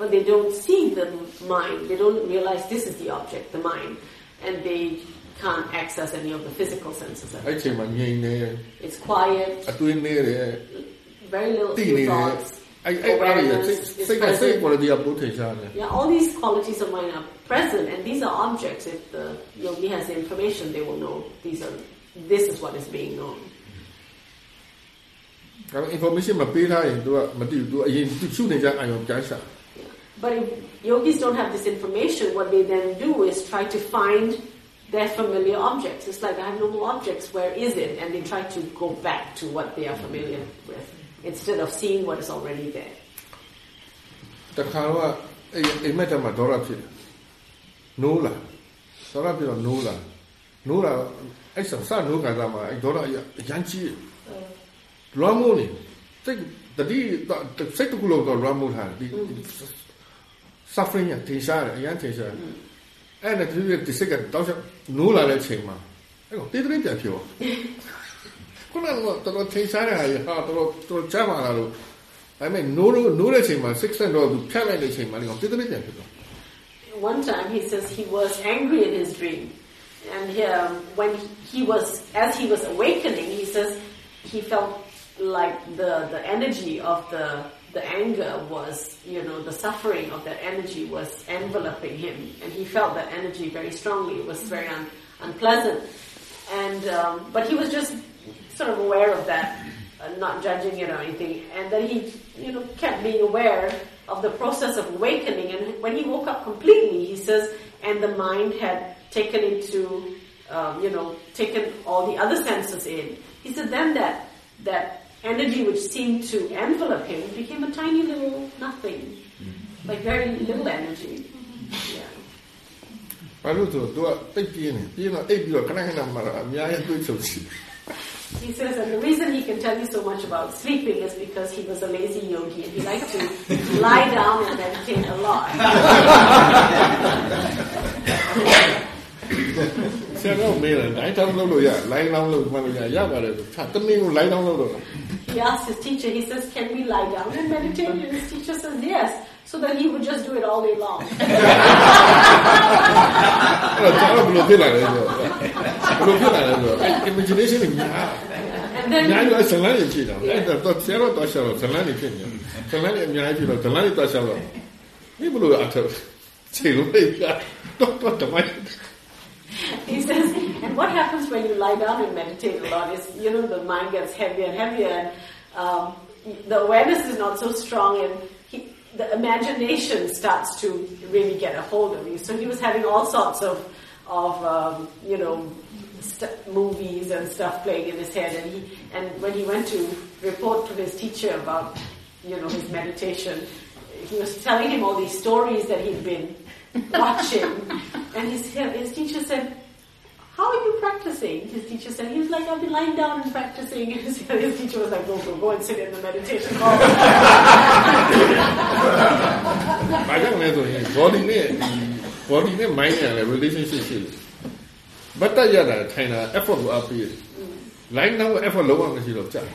but they don't see the mind. They don't realize this is the object, the mind, and they can't access any of the physical senses. of အဲ့ it. ချိန်မှာငြိမ်နေ It's quiet, အတွေးနေတယ် very little သိ few နေတယ် thoughts. Think, I think one of the Yeah, all these qualities of mine are present, and these are objects. If the yogi has the information, they will know these are. This is what is being known. information But if yogis don't have this information what they then do is try to find their familiar objects. It's like I have no more objects. Where is it? And they try to go back to what they are familiar with. Instead of seeing what is already there. တခါတော့အဲ့အိမ်မက်တမှာဒေါရဖြစ်တယ်နိုးလာဒေါရဖြစ်တော့နိုးလာနိုးလာအဲ့ဆဆနိုးခါသားမှာအဲ့ဒေါရအရန်ကြီးလွမ်းမိုးနေစိတ်တတိစိတ်တကူလို့တော့လွမ်းမိုးထားတယ်ဒီ suffering ရထင်ရှားတယ်အရန်ထင်ရှားတယ်အဲ့ဒါသူဒီစိတ်ကတော့နိုးလာတဲ့ချိန်မှာအဲ့တော့တေးသေးပြန်ဖြစ်သွား ခုနကတော့တော်ထင်ရှားတဲ့ဟာကြီးဟာတော်တော်ကြားမှာလာလို့ ဒါပေမဲ့နိုးလို့နိုးတဲ့ချိန်မှာ six cent တော့သူဖြတ်လိုက်တဲ့ချိန်မှာလည်းတိတိပြန်ဖြစ်သွား One time he says he was angry in his dream. And um, when he was, as he was awakening, he says he felt like the, the energy of the, the anger was, you know, the suffering of that energy was enveloping him. And he felt that energy very strongly. It was very un, unpleasant. And, um, but he was just sort of aware of that, uh, not judging it or anything. And then he, you know, kept being aware of the process of awakening. And when he woke up completely, he says, and the mind had taken into, um, you know, taken all the other senses in. He said then that that energy which seemed to envelop him became a tiny little nothing, like very little energy. Yeah. ဘာလို့ဆိုတော့သူကတိတ်ပြင်းနေပြင်းတော့အိပ်ပြီးတော့ခဏခဏမှတော့အများကြီးတွေးချုပ်ရှိ He says that the reason he can tell you so much about sleeping is because he was a lazy yogi and he liked to <laughs> lie down and meditate a lot. <laughs> he asked his teacher, he says, Can we lie down and meditate? And his teacher says, Yes. So that he would just do it all day long. အဲ့တော့ကျွန်တော်ဘယ်လိုဖြစ်လာလဲဆိုတော့ဘယ်လိုဖြစ်လာလဲဆိုတော့အဲ့ imagination တွေများ And then ညာရွယ်ဇလန်းတွေဖြစ်တာအဲ့တော့ဆရာတော့တော့ရှောက်တော့ဇလန်းတွေဖြစ်နေဇလန်းတွေအများကြီးဖြစ်တော့ဇလန်းတွေတော့ရှောက်တော့ဒီဘလို့အထက်ခြေလို့ပြတော့တော့တမိုင်း he says, and what happens when you lie down and meditate a lot is, you know, the mind gets heavier and heavier, and um, the awareness is not so strong, and he, the imagination starts to really get a hold of you. So he was having all sorts of, of um, you know, st- movies and stuff playing in his head, and he, and when he went to report to his teacher about, you know, his meditation, he was telling him all these stories that he'd been watching, <laughs> and his his teacher said, how are you practicing? His teacher said, he was like, I've been lying down and practicing. <laughs> His, teacher was like, go, go, go and sit in the meditation hall. Kadang-kadang tu, body ni, body ni mind ni lah, relationship ni. Betul uh, ya China effort buat apa? Lying down effort lower macam siapa?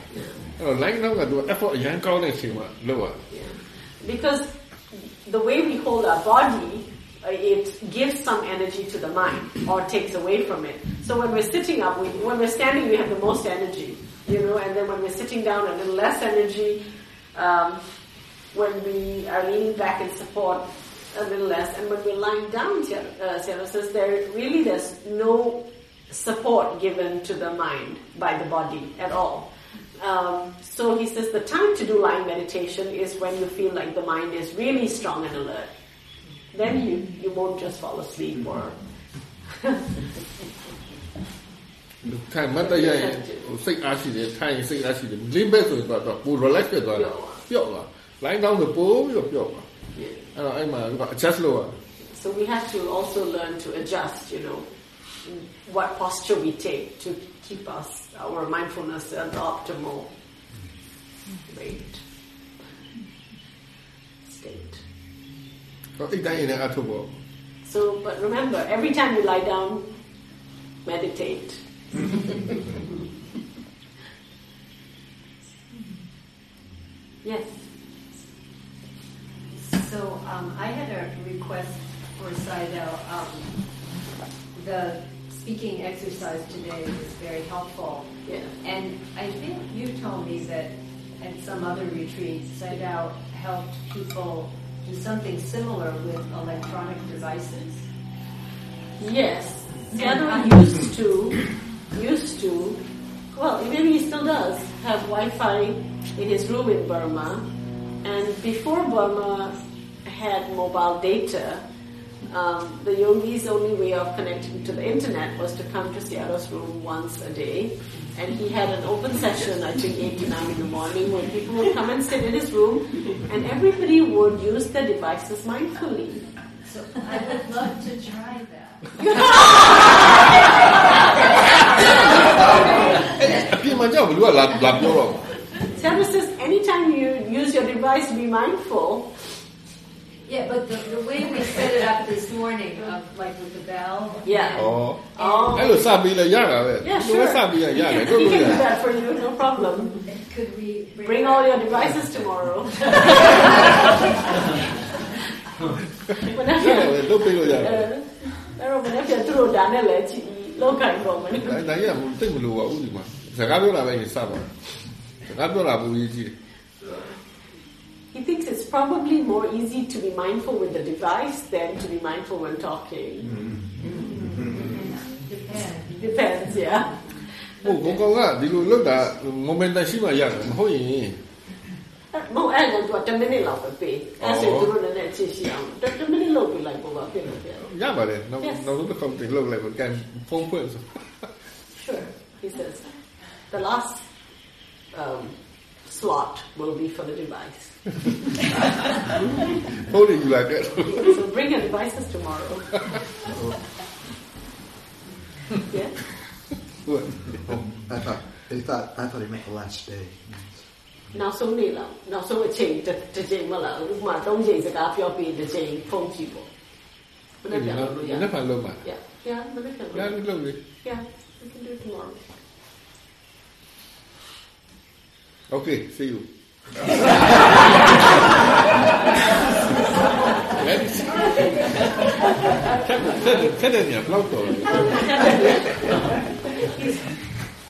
Kalau lying down uh, tu effort yang kau ni siapa lower? Because the way we hold our body it gives some energy to the mind or takes away from it. So when we're sitting up, we, when we're standing, we have the most energy, you know, and then when we're sitting down, a little less energy. Um, when we are leaning back in support, a little less. And when we're lying down, uh, Sarah says, there really there's no support given to the mind by the body at all. Um, so he says the time to do lying meditation is when you feel like the mind is really strong and alert. Then you, you won't just fall asleep or ထိုင်မတ်တရရင်စိတ်အားရှိတယ်ထိုင်ရင်စိတ်အားရှိတယ်လင်းဘက်ဆိုတော့တော့ပူ relax ဖြစ်သွားတယ်ပျော့သွား line down ဆိုပိုးပြီးတော့ပျော့သွားအဲ့တော့အဲ့မှာ adjust လုပ်ရ so we have to also learn to adjust, you know, what posture we take to keep us our mindfulness at the optimal rate state. So, but remember, every time you lie down, meditate. <laughs> yes. So um, I had a request for Sayadaw. Um, the speaking exercise today was very helpful. Yeah. And I think you told me that at some other retreats, Sayadaw helped people do something similar with electronic devices. Yes. Sayadaw used to, used to, well, maybe he still does, have Wi-Fi in his room in Burma. And before Burma had mobile data, um, the yogi's only way of connecting to the internet was to come to Sayadaw's room once a day and he had an open session, I think 8 to 9 in the morning, where people would come and sit in his room, and everybody would use their devices mindfully. So I would love to try that. Sarah says, anytime you use your device, be mindful. Yeah, but the, the way we set it up this morning, of like with the bell. Yeah. Oh. oh. Hey, look, a Yaga. Yeah, sure. Sabila we can do that for you, no problem. Could we bring, bring all your devices tomorrow? <laughs> Yeah, He thinks it's probably more easy to be mindful with the device than to be mindful when talking. Depends. Depends, yeah. ဟုတ်ကောကောကဒီလိုလုပ်တာ momentum ရှိမှရတယ်မဟုတ်ရင် မဟုတ်အဲ့တော့သူက10မိနစ်လောက်ပဲပေးအဲ့ဆိုသူတို့လည်းချစ်ရှိအောင်10မိနစ်လောက်ပြလိုက်ပေါ့ပါဖြစ်လို့ပြ ရပါတယ်နောက်နောက်တစ်ခါတင်လုပ်လိုက်ပါကန်ဖုန်းဖွင့်ဆို Sure, he says. The last um, slot will be for the device. <laughs> Holding you like that. so bring your devices tomorrow. <laughs> yeah. What? Oh, I thought they thought I thought he meant the last day. နောက်ဆုံးနေ့လောက်နောက်ဆုံးအချိန်တစ်တစ်ချိန်မလားဥပမာ၃ချိန်စကားပြောပြီးတစ်ချိန်ဖုန်းကြည့်ပေါ့မနေ့က Nó nó phải luôn mà. Yeah, yeah, many can Nó nó luôn đi. Yeah, we can do it tomorrow. Okay, see you. Đấy. Thế là thế là nhập lâu rồi.